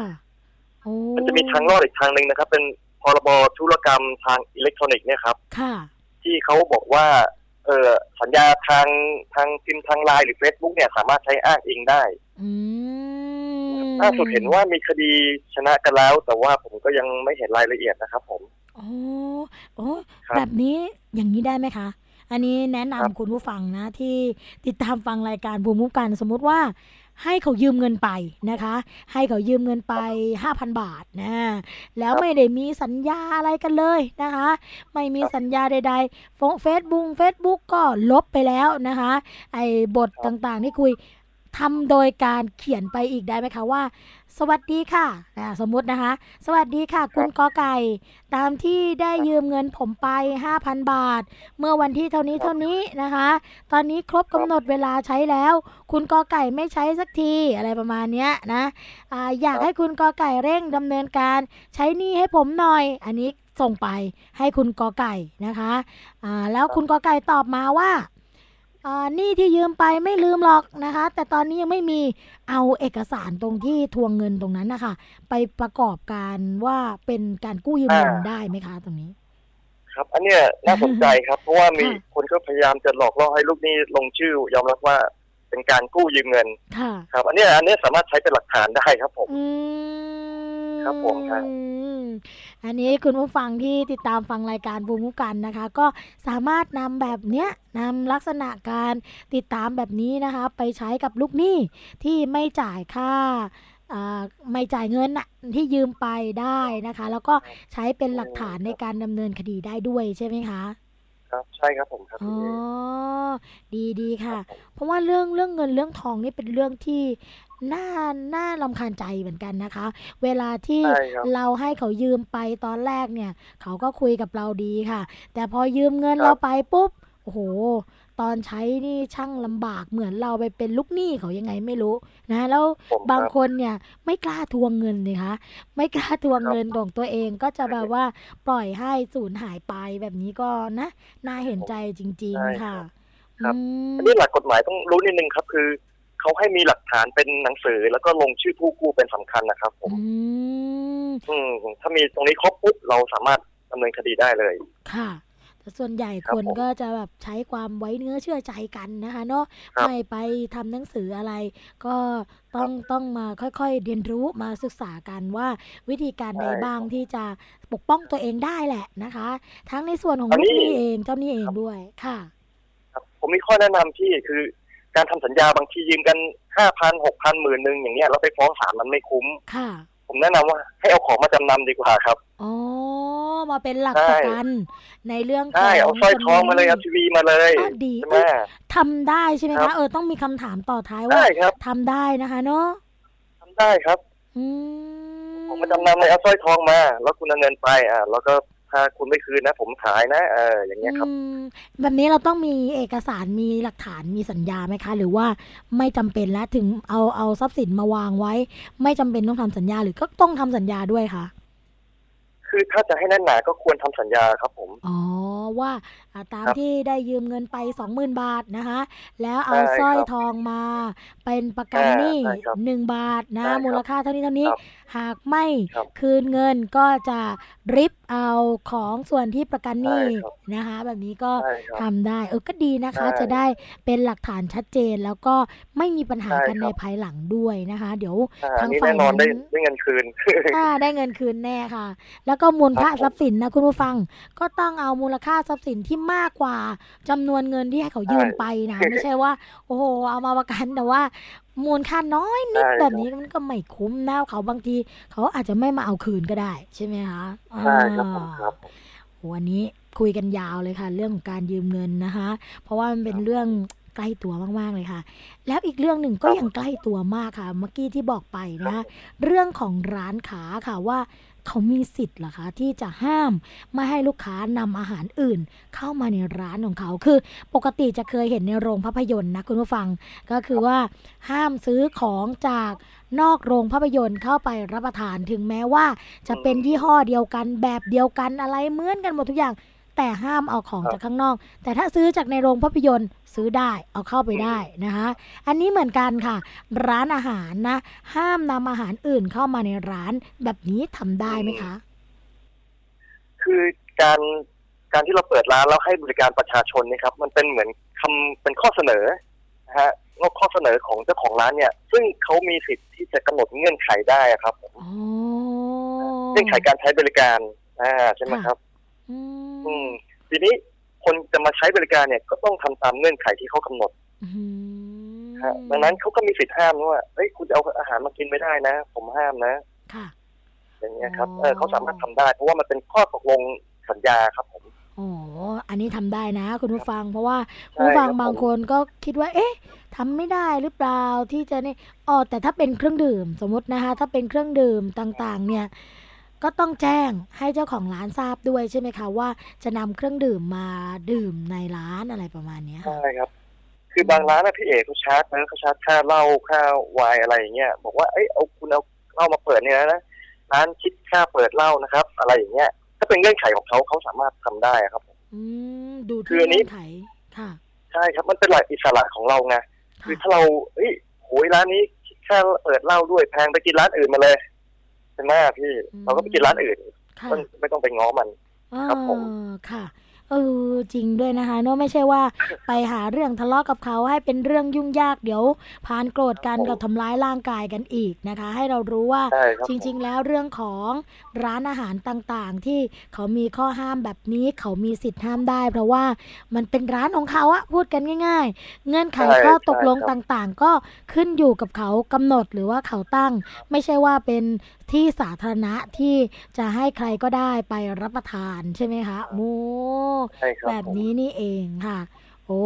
โอ้มันจะมีทางรอดอีกทางหนึ่งนะครับ เป็นพรบธุรกรรมทางอิเล็กทรอนิกส์เนี่ยครับค่ะที่เขาบอกว่า เออสัญญาทางทางพิมพ์ทางไลน์หรือ Facebook เนี่ย สามารถใช้อ้างอิงได้ อืม ล่าสุดเห็นว่ามีคดีชนะกันแล้ว แต่ว่าผมก็ยังไม่เห็นรายละเอียดนะครับผมโอ้โอ้ครับแบบนี้อย่างนี้ได้ไหมคะ อันนี้แนะนำครับคุณผู้ฟังนะ ที่ติดตามฟังรายการภูมิคุ้มกันสมมุติว่าให้เขายืมเงินไปนะคะ ให้เขายืมเงินไป 5,000 บาทนะ แล้วไม่ได้มีสัญญาอะไรกันเลยนะคะ ไม่มีสัญญาใดๆเฟซบุ๊กเฟซบุ๊กก็ลบไปแล้วนะคะ ไอ้บทต่างๆที่คุย ทำโดยการเขียนไปอีกได้ไหมคะว่า สวัสดีค่ะอ่าสมมุตินะคะ สวัสดีค่ะ คุณกอไก่ ตามที่ได้ยืมเงินผมไป 5,000 บาท เมื่อวันที่เท่านี้เท่านี้นะคะ ตอนนี้ครบกำหนดเวลาใช้แล้ว คุณกอไก่ไม่ใช้สักทีอะไรประมาณเนี้ยนะอ่าอยากให้คุณกอไก่เร่งดำเนินการใช้หนี้ให้ผมหน่อย อันนี้ส่งไปให้คุณกอไก่นะคะอ่าแล้วคุณกอไก่ตอบมาว่าอ่า หนี้ที่ยืมไปไม่ลืมหรอกนะคะ แต่ตอนนี้ยังไม่มีเอาเอกสารตรงที่ทวงเงินตรงนั้นนะคะไปประกอบการว่าเป็นการกู้ยืมเงินอ่าได้ไหมคะตรงนี้ ครับ อันเนี้ยน่าสนใจครับ เพราะว่ามีค่ะคนก็พยายามจะหลอกล่อให้ลูกหนี้ลงชื่อ ยอมรับว่าเป็นการกู้ยืมเงินค่ะครับ อันเนี้ยอันเนี้ยสามารถใช้เป็นหลักฐานได้ครับผมอืม ครับผมครับอันนี้คุณผู้ฟังที่ติดตามฟังรายการภูมิคุ้มกันนะคะ ก็สามารถนำแบบเนี้ยนำลักษณะการติดตามแบบนี้นะคะ ไปใช้กับลูกหนี้ที่ไม่จ่ายค่าอ่าไม่จ่ายเงินน่ะที่ยืมไปได้นะคะ แล้วก็ใช้เป็นหลักฐานในการดำเนินคดีได้ด้วยใช่ไหมคะครับใช่ครับผมครับอ๋อพี่ดีดีค่ะ เพราะว่าเรื่องเรื่องเงินเรื่องทองนี่เป็นเรื่องที่ น่าน่าลำคาญใจเหมือนกันนะคะ เวลาที่ใช่ครับ เราให้เขายืมไปตอนแรกเนี่ย เขาก็คุยกับเราดีค่ะ แต่พอยืมเงินครับเราไปปุ๊บ โอ้โหตอนใช้นี่ช่างลำบาก เหมือนเราไปเป็นลูกหนี้เขายังไงไม่รู้นะ แล้วผมบางครับ คนเนี่ยไม่กล้าทวงเงินเลยคะ ไม่กล้าทวงครับเงินของตัวเอง ก็จะแบบว่าปล่อยให้สูญหายไปแบบนี้ก็นะ น่าเห็นใจจริงใช่ๆค่ะครับอืมอันนี้หลักกฎหมายต้องรู้นิดนึงครับ คือ เขาให้มีหลักฐานเป็นหนังสือ แล้วก็ลงชื่อผู้กู้เป็นสำคัญนะครับผมอืมอืมถ้ามีตรงนี้ครบปุ๊บเราสามารถดำเนินคดีได้เลย ค่ะแต่ส่วนใหญ่ครัคบนผมก็จะแบบใช้ความไว้เนื้อเชื่อใจกันนะคะเนาะครับไม่ไปทำหนังสืออะไร ก็ต้องต้องมาค่อยๆ เรียนรู้มาศึกษากันว่าวิธีการใดใช่บ้างที่จะปกป้องตัวเองได้แหละนะคะ ทั้งในส่วนของอันลูนี้กหนี้เองเจ้าหนี้เองด้วยค่ะครับผมมีข้อแนะนำที่คือ การทำสัญญาบางทียืมกันห้าพันหกพันหมื่นหนึ่งอย่างเงี้ยเราไปฟ้องศาลมันไม่คุ้มค่ะ ผมแนะนำว่าให้เอาของมาจำนำดีกว่าครับอ๋อมาเป็นหลักใช่ประกันในเรื่องขใช่องเอาสร้อยทองมาเลยคนเอาทีวีมาเลยอ๋อดีใช่ไหมเอ้ยทำได้ใช่ไหมครัคะบเออต้องมีคำถามต่อท้ายว่าได้ครับทำได้นะคะเนาะทำได้ครับอืมผมมาจำนำเลยเอาสร้อยทองมา แล้วคุณเอาเงินไปอ่าแล้วก็ ถ้าคุณไม่คืนนะ ผมขายนะเอออย่างเงี้ยครับอืมแบบนี้เราต้องมีเอกสารมีหลักฐานมีสัญญาไหมคะ หรือว่าไม่จำเป็นแล้วถึงเอาเอาทรัพย์สินมาวางไว้ ไม่จำเป็นต้องทำสัญญาหรือก็ต้องทำสัญญาด้วยคะคือถ้าจะให้แน่นหนาก็ควรทำสัญญาครับผม อ๋อว่าอ่า ตามครับที่ได้ยืมเงินไปสองหมื่นบาทนะคะแล้วเอาใช่สร้อยครับทองมาเป็นประกันอ่าหนี้ใช่ครับหนึ่งบาทนะใช่ครับมูลค่าเท่านี้เท่านี้ครับหากไม่คืนเงินก็จะริบเอาของส่วนที่ประกันหนี้นะคะ แบบนี้ก็ทำได้เออก็ดีนะคะ จะได้เป็นหลักฐานชัดเจนแล้วก็ไม่มีปัญหากันในภายหลังด้วยนะคะ เดี๋ยวทางฝ่ายนั้นได้เงินคืนได้เงินคืนแน่ค่ะ แล้วก็มูลค่าทรัพย์สินนะคุณผู้ฟัง ก็ต้องเอามูลค่าทรัพย์สินที่มากกว่าจำนวนเงินที่ให้เขายืมไปนะไม่ใช่ว่า โอ้โหเอามาประกันแต่ว่ามูลค่าน้อยนิดแบบนี้มันก็ไม่คุ้มนะเขาบางที เขาอาจจะไม่มาเอาคืนก็ได้ ใช่ไหมคะใช่ครับผมครับวันนี้คุยกันยาวเลยค่ะ เรื่องของการยืมเงินนะคะ เพราะว่ามันเป็นเรื่องใกล้ตัวมากๆเลยค่ะ แล้วอีกเรื่องหนึ่งก็ยังใกล้ตัวมากค่ะ เมื่อกี้ที่บอกไปนะ เรื่องของร้านขาค่ะว่า เขามีสิทธิ์เหรอคะที่จะห้ามไม่ให้ลูกค้านำอาหารอื่น เข้ามาในร้านของเขา คือปกติจะเคยเห็นในโรงภาพยนตร์นะคุณผู้ฟัง ก็คือว่าห้ามซื้อของจากนอกโรงภาพยนตร์เข้าไปรับประทานถึงแม้ว่า จะเป็นยี่ห้อเดียวกันแบบเดียวกันอะไรเหมือนกันหมดทุกอย่าง แต่ห้ามเอาของจากข้างนอก แต่ถ้าซื้อจากในโรงภาพยนตร์ซื้อได้เอาเข้าไปได้นะคะอันนี้เหมือนกันค่ะ ร้านอาหารนะ ห้ามนำอาหารอื่นเข้ามาในร้านแบบนี้ทำได้ไหมคะ คือการการที่เราเปิดร้านแล้วให้บริการประชาชนนี่ครับ มันเป็นเหมือนคำเป็นข้อเสนอนะฮะงข้อเสนอของเจ้าของร้านเนี่ย ซึ่งเขามีสิทธิ์ที่จะกำหนดเงื่อนไขได้ครับผมเงื่อนไขการใช้บริการอ่าใช่ไหมครับ อืม ทีนี้คนจะมาใช้บริการเนี่ยก็ต้องทำตามเงื่อนไขที่เขากำหนดฮะดังนั้นเขาก็มีสิทธิ์ห้ามว่าเฮ้ยคุณจะเอาอาหารมากินไม่ได้นะ ผมห้ามนะค่ะอย่างเงี้ยครับเออเขาสามารถทำได้ เพราะว่ามันเป็นข้อตกลงสัญญาครับผมอ๋อ อันนี้ทำได้นะ คุณผู้ฟัง เพราะว่าคุณผู้ฟังบางคนก็คิดว่า เอ๊ะทำไม่ได้หรือเปล่าที่จะนี่อ๋อแต่ถ้าเป็นเครื่องดื่ม สมมตินะคะถ้าเป็นเครื่องดื่มต่าง ๆ เนี่ย ก็ต้องแจ้งให้เจ้าของร้านทราบด้วยใช่ไหมคะว่าจะนำเครื่องดื่มมาดื่มในร้านอะไรประมาณนี้ใช่ครับ คือบางร้านนะพี่เอกเขาชาร์จนะเขาชาร์จค่าเหล้าค่าวายอะไรอย่างเงี้ยบอกว่าเอ้ยเอาคุณเอาเหล้ามาเปิดเนี่ยนะร้านคิดค่าเปิดเหล้านะครับ อะไรอย่างเงี้ยถ้าเป็นเงื่อนไขของเขาเขาสามารถทำได้ครับ อืมดูที่เงื่อนไขค่ะใช่ครับมันเป็นหลักอิสระของเราไงคือถ้าเราเฮ้ยโหยร้านนี้คิดค่าเปิดเหล้าด้วยแพงไปกินร้านอื่นมาเลย ใช่ไหมพี่เราก็ไปกินร้านอื่นไม่ต้องไปง้อมันครับผมค่ะเออจริงด้วยนะคะเนอะไม่ใช่ว่าไปหาเรื่องทะเลาะกับเขาให้เป็นเรื่องยุ่งยากเดี๋ยวพานโกรธกันกับทำร้ายร่างกายกันอีกนะคะ ให้เรารู้ว่าจริง ๆ แล้วเรื่องของร้านอาหารต่างๆ ที่เขามีข้อห้ามแบบนี้เขามีสิทธิ์ห้ามได้ เพราะว่ามันเป็นร้านของเขาอะพูดกันง่าย ๆ เงื่อนไขข้อตกลงต่างๆ ก็ขึ้นอยู่กับเขากำหนดหรือว่าเขาตั้ง ไม่ใช่ว่าเป็น ที่สาธารณะที่จะให้ใครก็ได้ไปรับประทานใช่ไหมคะโมแบบนี้นี่เองค่ะ โอ้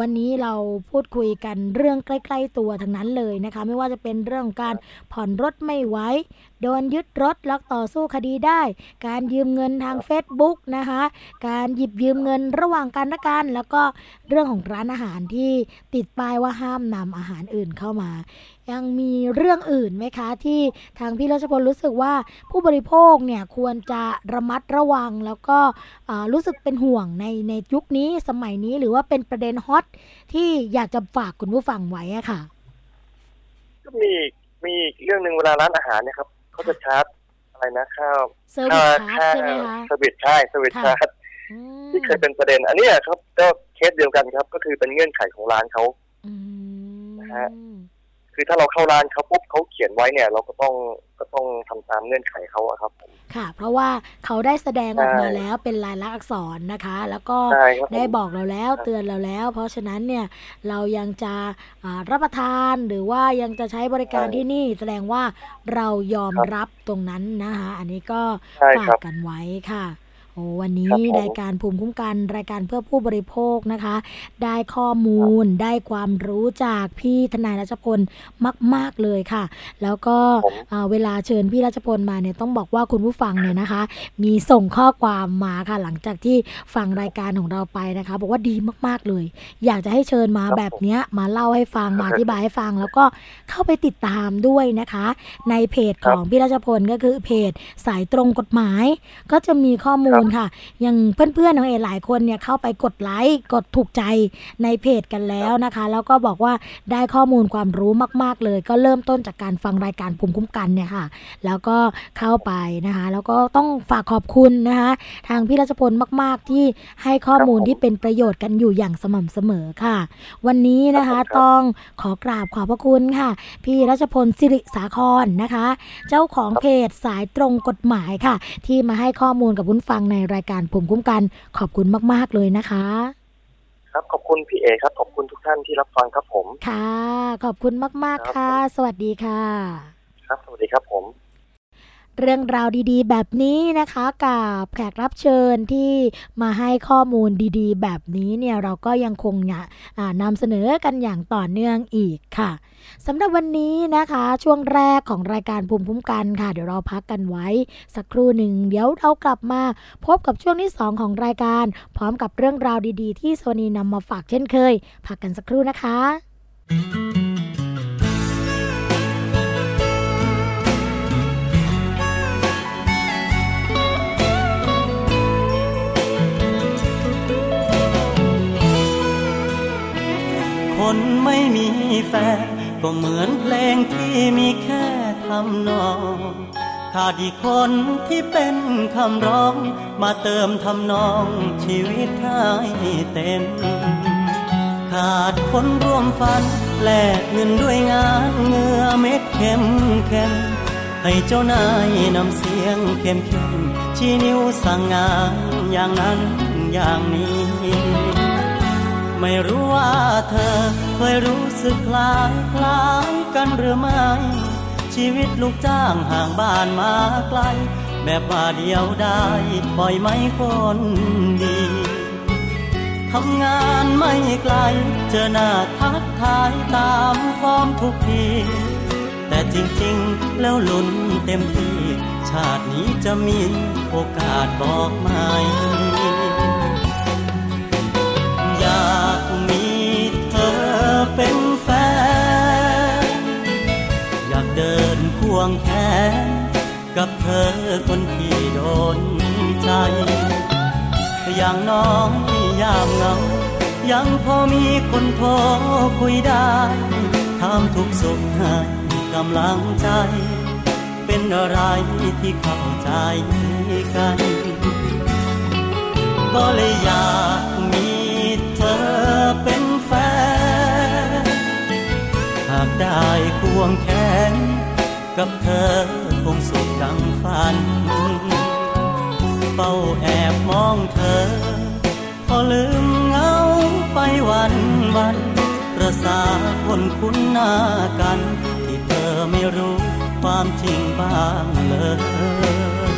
วันนี้เราพูดคุยกันเรื่องใกล้ ๆ ตัวทั้งนั้นเลยนะคะ ไม่ว่าจะเป็นเรื่องการผ่อนรถไม่ไหวโดนยึดรถแล้วต่อสู้คดีได้ การยืมเงินทาง Facebook นะคะ การหยิบยืมเงินระหว่างกันละกัน แล้วก็เรื่องของร้านอาหารที่ติดป้ายว่าห้ามนำอาหารอื่นเข้ามา ยังมีเรื่องอื่นไหมคะ ที่ทางพี่รัชพลรู้สึกว่าผู้บริโภคเนี่ยควรจะระมัดระวัง แล้วก็รู้สึกเป็นห่วงในในยุคนี้สมัยนี้หรือว่าเป็นประเด็น hot ที่อยากจะฝากคุณผู้ฟังไว้อะค่ะก็มีมีเรื่องหนึ่งเวลาร้านอาหารเนี่ยครับเขาจะชาร์จอะไรนะค่าวเซอร์วิสชาร์จใช่ไหมคะ service ใช่ service charge ที่เคยเป็นประเด็น อันนี้ครับก็เคสเดียวกันครับ ก็คือเป็นเงื่อนไขของร้านเขานะฮะ คือถ้าเราเข้าร้านเขาปุ๊บเขาเขียนไว้เนี่ย เราก็ต้องก็ต้องทำตามเงื่อนไขเขาอะครับ ค่ะ เพราะว่าเขาได้แสดงออกมาแล้วเป็นลายลักษณ์อักษรนะคะ แล้วก็ได้บอกเราแล้วเตือนเราแล้ว เพราะฉะนั้นเนี่ยเรายังจะรับประทานหรือว่ายังจะใช้บริการที่นี่ แสดงว่าเรายอมรับตรงนั้นนะคะ อันนี้ก็ฝากกันไว้ค่ะ โอ้วันนี้รายการภูมิคุ้มกันรายการเพื่อผู้บริโภคนะคะ ได้ข้อมูลได้ความรู้จากพี่ทนายรัชพลมาก ๆเลยค่ะ แล้วก็เวลาเชิญพี่รัชพลมาเนี่ยต้องบอกว่าคุณผู้ฟังเนี่ยนะคะ มีส่งข้อความมาค่ะหลังจากที่ฟังรายการของเราไปนะคะ บอกว่าดีมากๆเลย อยากจะให้เชิญมาแบบนี้มาเล่าให้ฟังมาอธิบายให้ฟัง แล้วก็เข้าไปติดตามด้วยนะคะ ในเพจของพี่รัชพลก็คือเพจสายตรงกฎหมาย ก็จะมีข้อมูลค่ะยังเพื่อนๆน้องเอหลายคนเนี่ยเข้าไปกดไลค์กดถูกใจในเพจกันแล้วนะคะ แล้วก็บอกว่าได้ข้อมูลความรู้มาก ๆ เลย ก็เริ่มต้นจากการฟังรายการภูมิคุ้มกันเนี่ยค่ะ แล้วก็เข้าไปนะคะ แล้วก็ต้องฝากขอบคุณนะคะ ทางพี่รัชพลมาก ๆ ที่ให้ข้อมูลที่เป็นประโยชน์กันอยู่อย่างสม่ำเสมอค่ะ วันนี้นะคะต้องขอกราบขอบพระคุณค่ะ พี่รัชพลสิริสาครนะคะ เจ้าของเพจสายตรงกฎหมายค่ะ ที่มาให้ข้อมูลกับคุณฟังในรายการภูมิคุ้มกัน ขอบคุณมาก ๆ เลยนะคะ ครับขอบคุณพี่เอครับ ขอบคุณทุกท่านที่รับฟังครับผม ค่ะ ขอบคุณมาก ๆ ค่ะ สวัสดีค่ะ ครับสวัสดีครับผม เรื่องราวดีๆ แบบนี้นะคะกับแขกรับเชิญที่มาให้ข้อมูลดีๆ แบบนี้เนี่ยเราก็ยังคงเนี่ยนำเสนอกันอย่างต่อเนื่องอีกค่ะสำหรับวันนี้นะคะช่วงแรกของรายการภูมิคุ้มกันค่ะ เดี๋ยวเราพักกันไว้ สักครู่หนึ่งเดี๋ยวเรากลับมา พบกับช่วงที่ 2 ของรายการ พร้อมกับเรื่องราวดีๆ ที่โซนีนำมาฝากเช่นเคยพักกันสักครู่นะคะ คนไม่มีแฟน ก็เหมือนเพลงที่มีแค่ทำนองขาดอีกคนที่เป็นคำร้อง มาเติมทำนองชีวิตให้เต็ม ขาดคนร่วมฝันแลกเงินด้วยงานเงือเม็ดเข้มเข้มให้เจ้านายนำเสียงเข้มเข้มชี้นิ้วสั่งงานอย่างนั้นอย่างนี้ ไม่รู้ว่าเธอ เคยรู้สึกคล้ายคล้ายกันหรือไม่ ชีวิตลูกจ้างห่างบ้านมาไกล แบบว่าเดียวได้ปล่อยไม่คนดีทำงานไม่ไกล เจอหน้าทักทายตามฟอร์มทุกที แต่จริงๆ แล้วลุ้นเต็มที่ ชาตินี้จะมีโอกาสบอกไหม อยากมีเธอเป็นแฟน อยากเดินควงแขนกับเธอคนที่โดนใจ อย่างน้องยามเงา ยังพอมีคนโทรคุยได้ทำทุกสุขให้กำลังใจ เป็นอะไรที่เข้าใจกัน ก็เลยอยาก ได้ควงแขน กับเธอคงสุขดังฝัน เฝ้าแอบมองเธอ พอลืมเงาไปวันวันประสาคนคุ้นหน้ากัน ที่เธอไม่รู้ความจริงบ้างเลย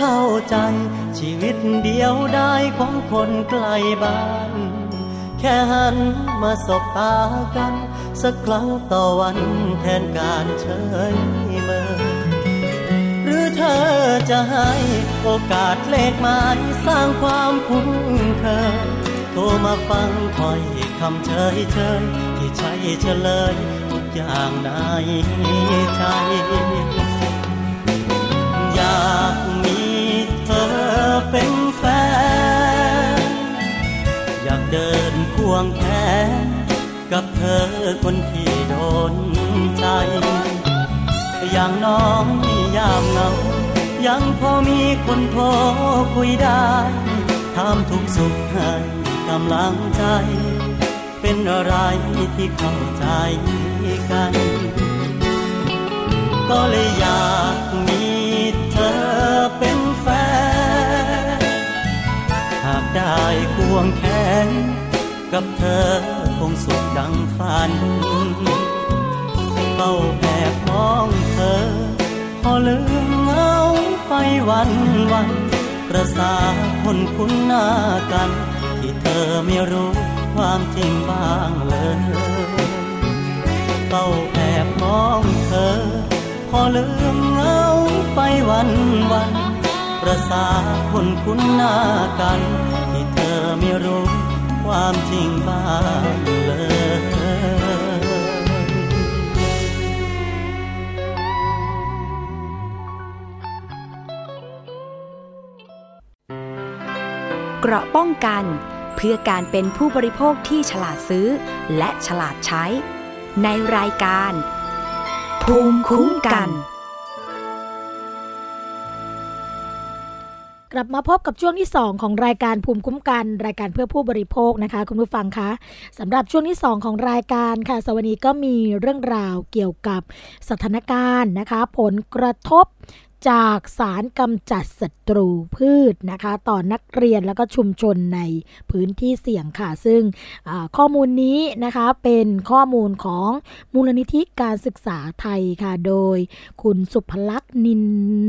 เข้าใจ ชีวิตเดียวได้ของคนไกลบ้าน แค่หันมาสบตากัน สักครั้งต่อวันแทนการเฉยเมื่อหรือเธอจะให้โอกาสเลขหมายสร้างความคุ้นเคยโทรมาฟังคอยคำเฉยเฉยที่ใช่เฉลยทุกอย่างในใจอยากมี วงแขนกับเธอคนที่โดนใจ อย่างน้องที่ยามเงา ยังพอมีคนโทรคุยได้ทำทุกสุขให้กำลังใจ เป็นอะไรที่เข้าใจกัน ก็เลยอยากมีเธอเป็นแฟน หากได้ควงแขน กับเธอคงสุขดังฝันเฝ้าแอบมองเธอ พอลืมเงาไปวันวันประสาคนคุ้นหน้ากัน ที่เธอไม่รู้ความจริงบ้างเลยเฝ้าแอบมองเธอ พอลืมเงาไปวันวันประสาคนคุ้นหน้ากัน ที่เธอไม่รู้ ความจริงบ้างเลยเกราะป้องกันเพื่อการเป็นผู้บริโภคที่ฉลาดซื้อ และฉลาดใช้ ในรายการ ภูมิคุ้มกัน กลับมาพบกับช่วงที่ 2 ของรายการภูมิคุ้มกัน รายการเพื่อผู้บริโภคนะคะ คุณผู้ฟังคะสำหรับช่วงที่ 2 ของรายการค่ะสวัสดีก็มีเรื่องราวเกี่ยวกับสถานการณ์นะคะ ผลกระทบ จากสารกำจัดศัตรูพืชนะคะ ต่อนักเรียนแล้วก็ชุมชนในพื้นที่เสี่ยงค่ะ ซึ่งข้อมูลนี้นะคะเป็นข้อมูลของมูลนิธิการศึกษาไทยค่ะ โดยคุณสุภลักษณ์นิน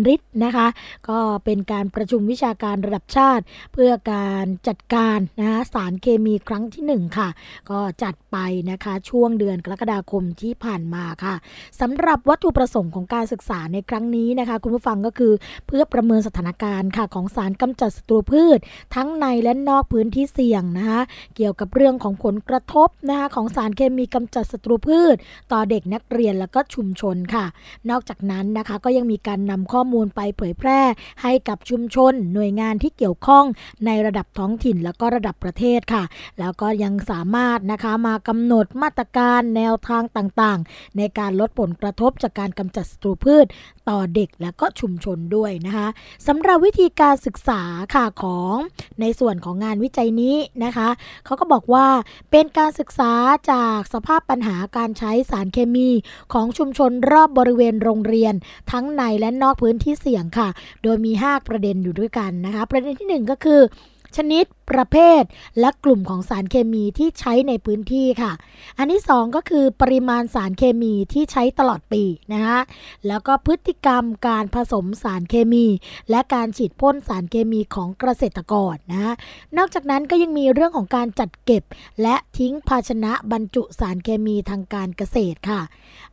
ริศนะคะ ก็เป็นการประชุมวิชาการระดับชาติ เพื่อการจัดการนะคะสารเคมีครั้งที่ 1 ค่ะ ก็จัดไปนะคะช่วงเดือนกรกฎาคมที่ผ่านมาค่ะสำหรับวัตถุประสงค์ของการศึกษาในครั้งนี้นะคะคุณผู้ฟังก็คือ เพื่อประเมินสถานการณ์ค่ะของสารกำจัดศัตรูพืช ทั้งในและนอกพื้นที่เสี่ยงนะคะเกี่ยวกับเรื่องของผลกระทบนะคะของสารเคมีกำจัดศัตรูพืช ต่อเด็กนักเรียนแล้วก็ชุมชนค่ะ นอกจากนั้นนะคะก็ยังมีการนำข้อมูลไปเผยแพร่ให้กับชุมชน หน่วยงานที่เกี่ยวข้องในระดับท้องถิ่นแล้วก็ระดับประเทศค่ะ แล้วก็ยังสามารถนะคะมากำหนดมาตรการแนวทางต่างๆ ในการลดผลกระทบจากการกำจัดศัตรูพืช ต่อเด็กและก็ชุมชนด้วยนะคะสำหรับวิธีการศึกษาค่ะของในส่วนของงานวิจัยนี้นะคะเขาก็บอกว่าเป็นการศึกษาจากสภาพปัญหาการใช้สารเคมีของชุมชนรอบบริเวณโรงเรียน ทั้งในและนอกพื้นที่เสี่ยงค่ะ โดยมี 5 ประเด็นอยู่ด้วยกันนะคะ ประเด็นที่ 1 ก็คือ ชนิดประเภท และกลุ่มของสารเคมีที่ใช้ในพื้นที่ค่ะ อันที่ 2 ก็คือปริมาณสารเคมีที่ใช้ตลอดปีนะคะแล้วก็พฤติกรรมการผสมสารเคมี และการฉีดพ่นสารเคมีของเกษตรกรนะนอกจากนั้นก็ยังมีเรื่องของการจัดเก็บ และทิ้งภาชนะบรรจุสารเคมีทางการเกษตรค่ะ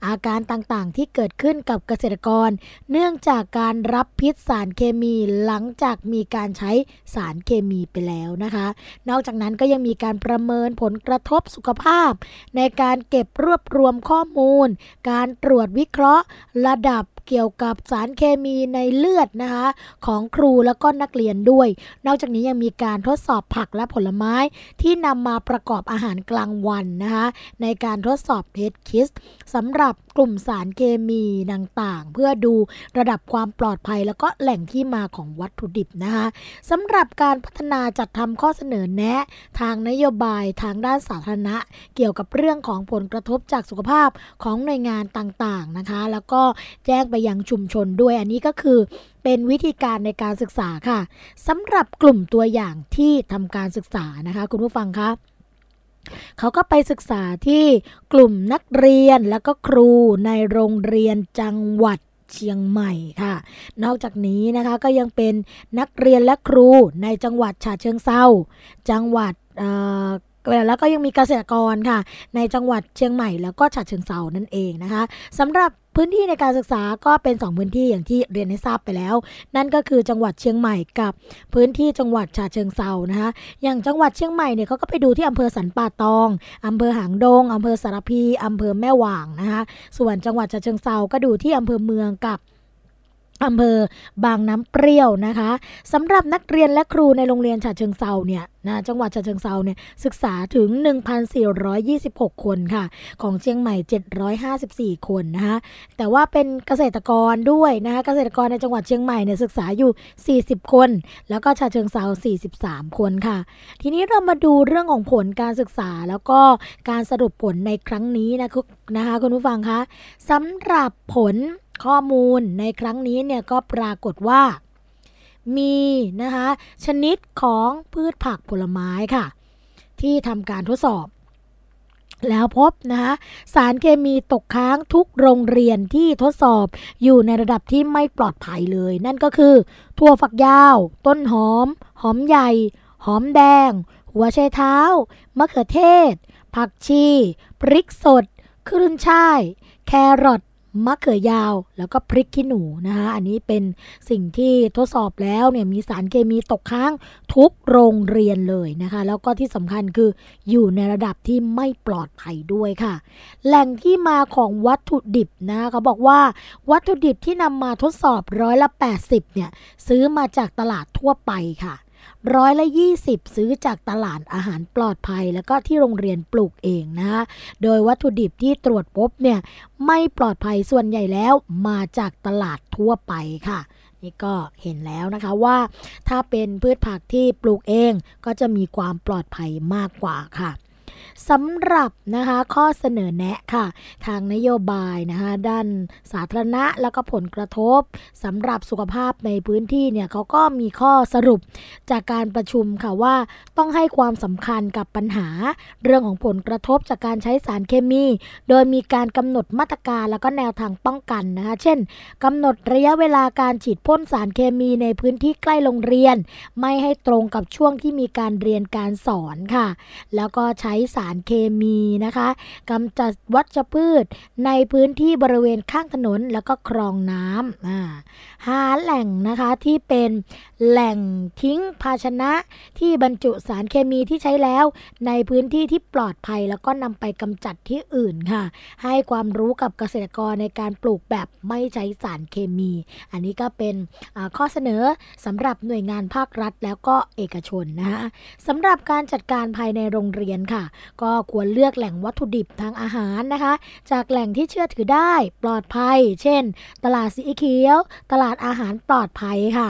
อาการต่างๆที่เกิดขึ้นกับเกษตรกร เนื่องจากการรับพิษสารเคมีหลังจากมีการใช้สารเคมีไปแล้วนะคะ นอกจากนั้นก็ยังมีการประเมินผลกระทบสุขภาพ ในการเก็บรวบรวมข้อมูล การตรวจวิเคราะห์ ระดับ เกี่ยวกับสารเคมีในเลือดนะคะ ของครูแล้วก็นักเรียนด้วย นอกจากนี้ยังมีการทดสอบผักและผลไม้ที่นำมาประกอบอาหารกลางวันนะคะในการทดสอบ test kit สำหรับกลุ่มสารเคมีต่างๆ เพื่อดูระดับความปลอดภัย แล้วก็แหล่งที่มาของวัตถุดิบนะคะสำหรับการพัฒนาจัดทำข้อเสนอแนะ ทางนโยบายทางด้านสาธารณะ เกี่ยวกับเรื่องของผลกระทบจากสุขภาพของหน่วยงานต่างๆนะคะ แล้วก็แจ้งไปยังชุมชนด้วยอันนี้ก็คือเป็นวิธีการในการศึกษาค่ะสำหรับกลุ่มตัวอย่างที่ทำการศึกษานะคะ คุณผู้ฟังคะเขาก็ไปศึกษาที่กลุ่มนักเรียนแล้วก็ครูในโรงเรียนจังหวัดเชียงใหม่ค่ะ นอกจากนี้นะคะก็ยังเป็นนักเรียนและครูในจังหวัดฉะเชิงเซาจังหวัด แล้วก็ยังมีเกษตรกรค่ะ ในจังหวัดเชียงใหม่แล้วก็ฉะเชิงเซานั่นเองนะคะสำหรับพื้นที่ในการศึกษาก็เป็น 2 พื้นที่อย่างที่เรียนให้ทราบไปแล้ว นั่นก็คือจังหวัดเชียงใหม่กับพื้นที่จังหวัดฉะเชิงเซานะคะอย่างจังหวัดเชียงใหม่เนี่ยเขาก็ไปดูที่อำเภอสันป่าตองอำเภอหางดงอำเภอสารพีอำเภอแม่หว่างนะคะส่วนจังหวัดฉะเชิงเซาก็ดูที่อำเภอเมืองกับ อำเภอบางน้ำเปรี้ยวนะคะสำหรับนักเรียนและครูในโรงเรียนฉะเชิงเซาเนี่ยนะจังหวัดฉะเชิงเซาเนี่ยศึกษาถึง 1,426 คนค่ะ ของเชียงใหม่ 754 คนนะคะแต่ว่าเป็นเกษตรกรด้วยนะคะเกษตรกรในจังหวัดเชียงใหม่เนี่ยศึกษาอยู่ 40 คน แล้วก็ฉะเชิงเซา43 คนค่ะ ทีนี้เรามาดูเรื่องของผลการศึกษาแล้วก็การสรุปผลในครั้งนี้นะนะคะคุณผู้ฟังคะสำหรับผล ข้อมูลในครั้งนี้เนี่ยก็ปรากฏว่า มีนะคะชนิดของพืชผักผลไม้ค่ะ ที่ทำการทดสอบ แล้วพบนะคะสารเคมีตกค้างทุกโรงเรียนที่ทดสอบอยู่ในระดับที่ไม่ปลอดภัยเลย นั่นก็คือ ถั่วฝักยาว ต้นหอม หอมใหญ่ หอมแดง หัวไชเท้ามะเขือเทศ ผักชี พริกสดครื่นช่าย แครอท มะเขือยาว แล้วก็พริกขี้หนูนะคะ อันนี้เป็นสิ่งที่ทดสอบแล้วเนี่ยมีสารเคมีตกค้างทุกโรงเรียนเลยนะคะ แล้วก็ที่สำคัญคืออยู่ในระดับที่ไม่ปลอดภัยด้วยค่ะ แหล่งที่มาของวัตถุดิบนะเขาบอกว่าวัตถุดิบที่นำมาทดสอบร้อยละ 80เนี่ยซื้อมาจากตลาดทั่วไปค่ะ ร้อยละ 20 ซื้อจากตลาดอาหารปลอดภัย แล้วก็ที่โรงเรียนปลูกเองนะโดยวัตถุดิบที่ตรวจพบเนี่ยไม่ปลอดภัยส่วนใหญ่แล้วมาจากตลาดทั่วไปค่ะนี่ก็เห็นแล้วนะคะว่าถ้าเป็นพืชผักที่ปลูกเองก็จะมีความปลอดภัยมากกว่าค่ะ สำหรับนะคะข้อเสนอแนะค่ะ ทางนโยบายนะคะด้านสาธารณะแล้วก็ผลกระทบสำหรับสุขภาพในพื้นที่เนี่ยเขาก็มีข้อสรุปจากการประชุมค่ะว่าต้องให้ความสำคัญกับปัญหา เรื่องของผลกระทบจากการใช้สารเคมี โดยมีการกำหนดมาตรการแล้วก็แนวทางป้องกันนะคะ เช่นกำหนดระยะเวลาการฉีดพ่นสารเคมีในพื้นที่ใกล้โรงเรียน ไม่ให้ตรงกับช่วงที่มีการเรียนการสอนค่ะ แล้วก็ใช้สารเคมีนะคะกำจัดวัชพืชในพื้นที่บริเวณข้างถนนแล้วก็คลองน้ำหาแหล่งนะคะที่เป็นแหล่งทิ้งภาชนะที่บรรจุสารเคมีที่ใช้แล้ว ในพื้นที่ที่ปลอดภัยแล้วก็นำไปกำจัดที่อื่นค่ะ ให้ความรู้กับเกษตรกรในการปลูกแบบไม่ใช้สารเคมี อันนี้ก็เป็นข้อเสนอสำหรับหน่วยงานภาครัฐแล้วก็เอกชนนะคะสำหรับการจัดการภายในโรงเรียนค่ะก็ควรเลือกแหล่งวัตถุดิบทางอาหารนะคะ จากแหล่งที่เชื่อถือได้ปลอดภัย เช่น ตลาดสีเขียว ตลาดอาหารปลอดภัยค่ะ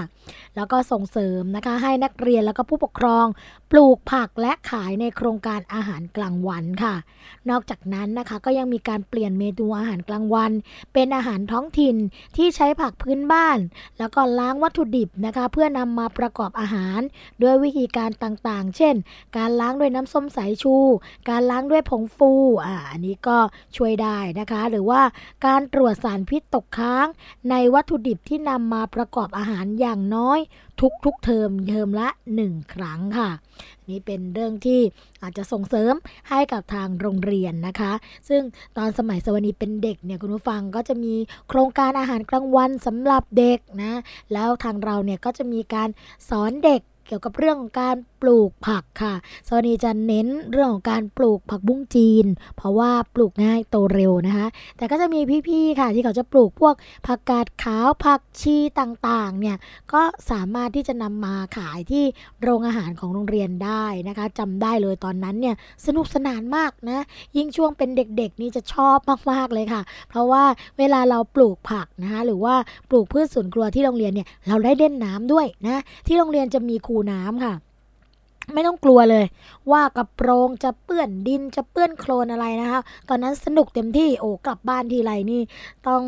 แล้วก็ส่งเสริมนะคะให้นักเรียนแล้วก็ผู้ปกครอง ปลูกผักและขายในโครงการอาหารกลางวันค่ะ นอกจากนั้นนะคะก็ยังมีการเปลี่ยนเมนูอาหารกลางวัน เป็นอาหารท้องถิ่นที่ใช้ผักพื้นบ้าน แล้วก็ล้างวัตถุดิบนะคะ เพื่อนำมาประกอบอาหาร ด้วยวิธีการต่างๆ เช่น การล้างด้วยน้ำส้มสายชู การล้างด้วยผงฟูอ่าอันนี้ก็ช่วยได้นะคะ หรือว่าการตรวจสารพิษตกค้าง ในวัตถุดิบที่นำมาประกอบอาหารอย่างน้อยทุกๆเทอมเทอมละ 1 ครั้งค่ะ นี่เป็นเรื่องที่อาจจะส่งเสริมให้กับทางโรงเรียนนะคะ ซึ่งตอนสมัยสวนีเป็นเด็กเนี่ยคุณผู้ฟังก็จะมีโครงการอาหารกลางวันสำหรับเด็กนะแล้วทางเราเนี่ยก็จะมีการสอนเด็ก เกี่ยวกับเรื่องของการปลูกผักค่ะสวัสดีจะเน้นเรื่องของการปลูกผักบุ้งจีน เพราะว่าปลูกง่ายโตเร็วนะคะ แต่ก็จะมีพี่ๆค่ะ ที่เขาจะปลูกพวกผักกาดขาวผักชีต่างๆเนี่ยก็สามารถที่จะนำมาขายที่โรงอาหารของโรงเรียนได้นะคะจำได้เลยตอนนั้นเนี่ยสนุกสนานมากนะยิ่งช่วงเป็นเด็กๆนี่จะชอบมากๆเลยค่ะ เพราะว่าเวลาเราปลูกผักนะคะหรือว่าปลูกพืชสวนครัวที่โรงเรียนเนี่ยเราได้เล่นน้ำด้วยนะที่โรงเรียนจะมีครูน้ำค่ะ ไม่ต้องกลัวเลย ว่ากระโปรงจะเปื้อนดินจะเปื้อนโคลนอะไรนะคะ ตอนนั้นสนุกเต็มที่โอ้กลับบ้านทีไรนี่ต้อง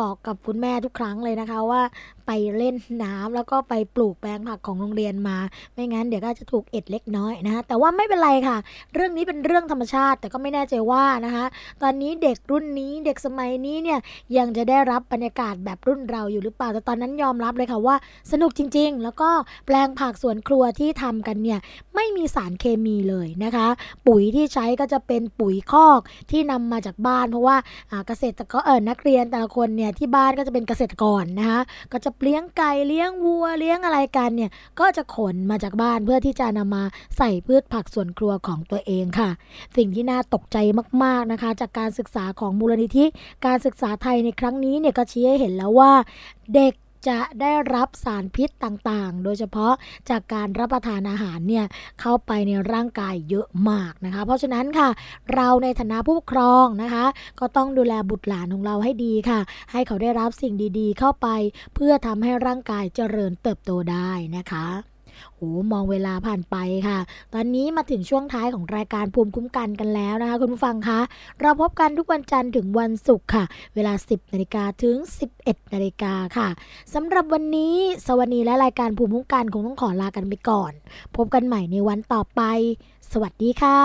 บอกกับคุณแม่ทุกครั้งเลยนะคะว่าไปเล่นน้ำแล้วก็ไปปลูกแปลงผักของโรงเรียนมา ไม่งั้นเดี๋ยวก็จะถูกเอ็ดเล็กน้อยนะคะแต่ว่าไม่เป็นไรค่ะ เรื่องนี้เป็นเรื่องธรรมชาติ แต่ก็ไม่แน่ใจว่านะคะตอนนี้เด็กรุ่นนี้เด็กสมัยนี้เนี่ยยังจะได้รับบรรยากาศแบบรุ่นเราอยู่หรือเปล่าแต่ตอนนั้นยอมรับเลยค่ะว่าสนุกจริง ๆ แล้วก็แปลงผักสวนครัวที่ทำกันเนี่ยไม่มีสารเคมีเลยนะคะ ปุ๋ยที่ใช้ก็จะเป็นปุ๋ยคอกที่นำมาจากบ้าน เพราะว่าเกษตรกรเออนักเรียนแต่ละคนเนี่ยที่บ้านก็จะเป็นเกษตรกรนะคะก็จะเลี้ยงไก่เลี้ยงวัวเลี้ยงอะไรกันเนี่ยก็จะขนมาจากบ้านเพื่อที่จะนำมาใส่พืชผักสวนครัวของตัวเองค่ะ สิ่งที่น่าตกใจมากๆนะคะ จากการศึกษาของมูลนิธิการศึกษาไทยในครั้งนี้เนี่ยก็ชี้ให้เห็นแล้วว่าเด็ก จะได้รับสารพิษต่างๆ โดยเฉพาะจากการรับประทานอาหารเนี่ยเข้าไปในร่างกายเยอะมากนะคะ เพราะฉะนั้นค่ะ เราในฐานะผู้ปกครองนะคะ ก็ต้องดูแลบุตรหลานของเราให้ดีค่ะ ให้เขาได้รับสิ่งดีๆ เข้าไป เพื่อทำให้ร่างกายเจริญเติบโตได้นะคะ โอ้มองเวลาผ่านไปค่ะ ตอนนี้มาถึงช่วงท้ายของรายการภูมิคุ้มกันกันแล้วนะคะ คุณผู้ฟังคะ เราพบกันทุกวันจันทร์ถึงวันศุกร์ค่ะ เวลา 10นาฬิกาถึง 11นาฬิกาค่ะสำหรับวันนี้ สวัสดีและรายการภูมิคุ้มกันคงต้องขอลากันไปก่อน พบกันใหม่ในวันต่อไป สวัสดีค่ะ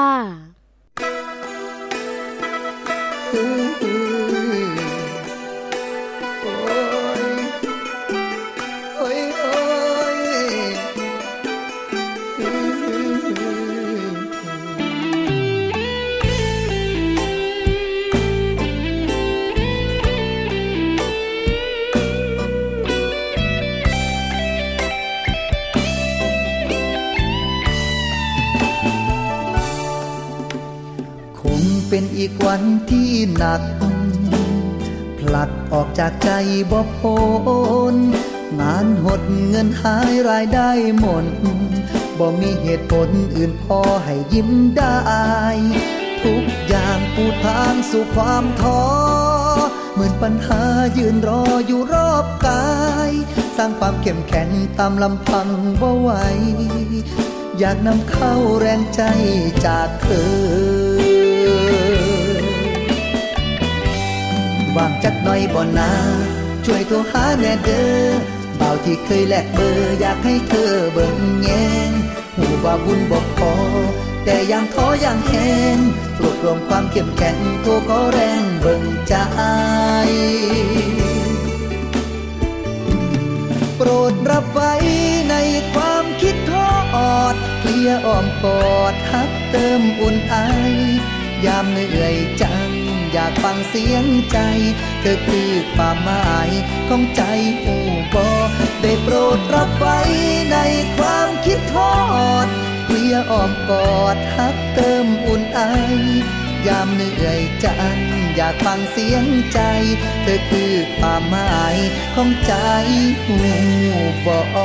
เป็นอีกวันที่หนัก ผลักออกจากใจบ่พ้นงานหดเงินหายรายได้หมดบ่มีเหตุผลอื่นพอให้ยิ้มได้ ทุกอย่างปูทางสู่ความท้อเหมือนปัญหายืนรออยู่รอบกาย สร้างความเข้มแข็งตามลำพังบ่ไหวอยากนำเข้าแรงใจจากเธอ ว่างจักหน่อยบ่นาช่วยโทรหาแน่เด้อเบาที่เคยแลกเบอร์อยากให้เธอเบิ่งแยงหูว่าบุญบอกพอแต่ยังท้อยังแหงรวบรวมความเข้มแข็งโทรขอแรงเบิ่งใจโปรดรับไว้ในความคิดทอดเคลียอ้อมกอดฮักเติมอุ่นไอยามเหนื่อยจัง อยากฟังเสียงใจ เธอคือความหมายของใจอูบอได้โปรดรับไว้ในความคิดทอดเลียอ้อมกอดฮักเติมอุ่นไอยามเหนื่อยจังอยากฟังเสียงใจ เธอคือความหมายของใจหูบอ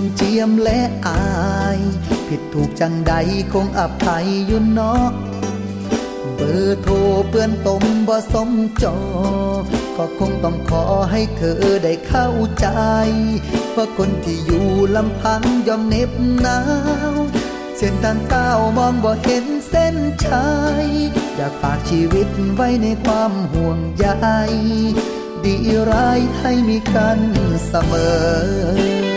ยังเจียมและอาย ผิดถูกจังใดคงอภัยอยู่เนาะเบอร์โทรเปื้อนตมบ่สมจอ ก็คงต้องขอให้เธอได้เข้าใจ ว่าคนที่อยู่ลำพังยอมเน็บหนาวเส้นทางเต้ามองบ่เห็นเส้นชัยอยากฝากชีวิตไว้ในความห่วงใยดีร้ายให้มีกันเสมอ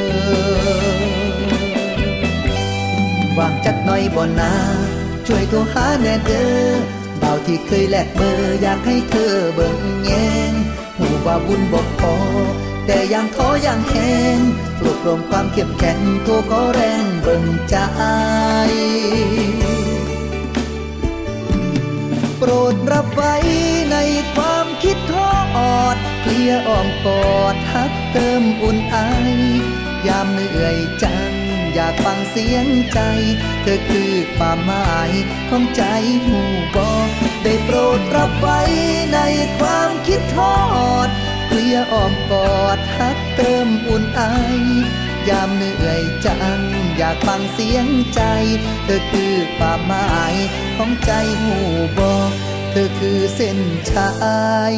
ว่างจักหน่อยบ่นาช่วยโทรหาแน่เด้อเบาที่เคยแลกเบอร์อยากให้เธอเบิ่งแยงหูว่าบุญบอกพอแต่ยังท้อยังแหงรวบรวมความเข้มแข็งโทรขอแรงเบิ่งใจโปรดรับไว้ในความคิดท้อดเคลียอ้อมกอดฮักเติมอุ่นไอยามเหนื่อยจัง อยากฟังเสียงใจ เธอคือความหมายของใจหูบอกได้โปรดรับไว้ในความคิดทอดเลียอ้อมกอดฮักเติมอุ่นไอยามเหนื่อยจังอยากฟังเสียงใจ เธอคือความหมายของใจหูบอก เธอคือเส้นชัย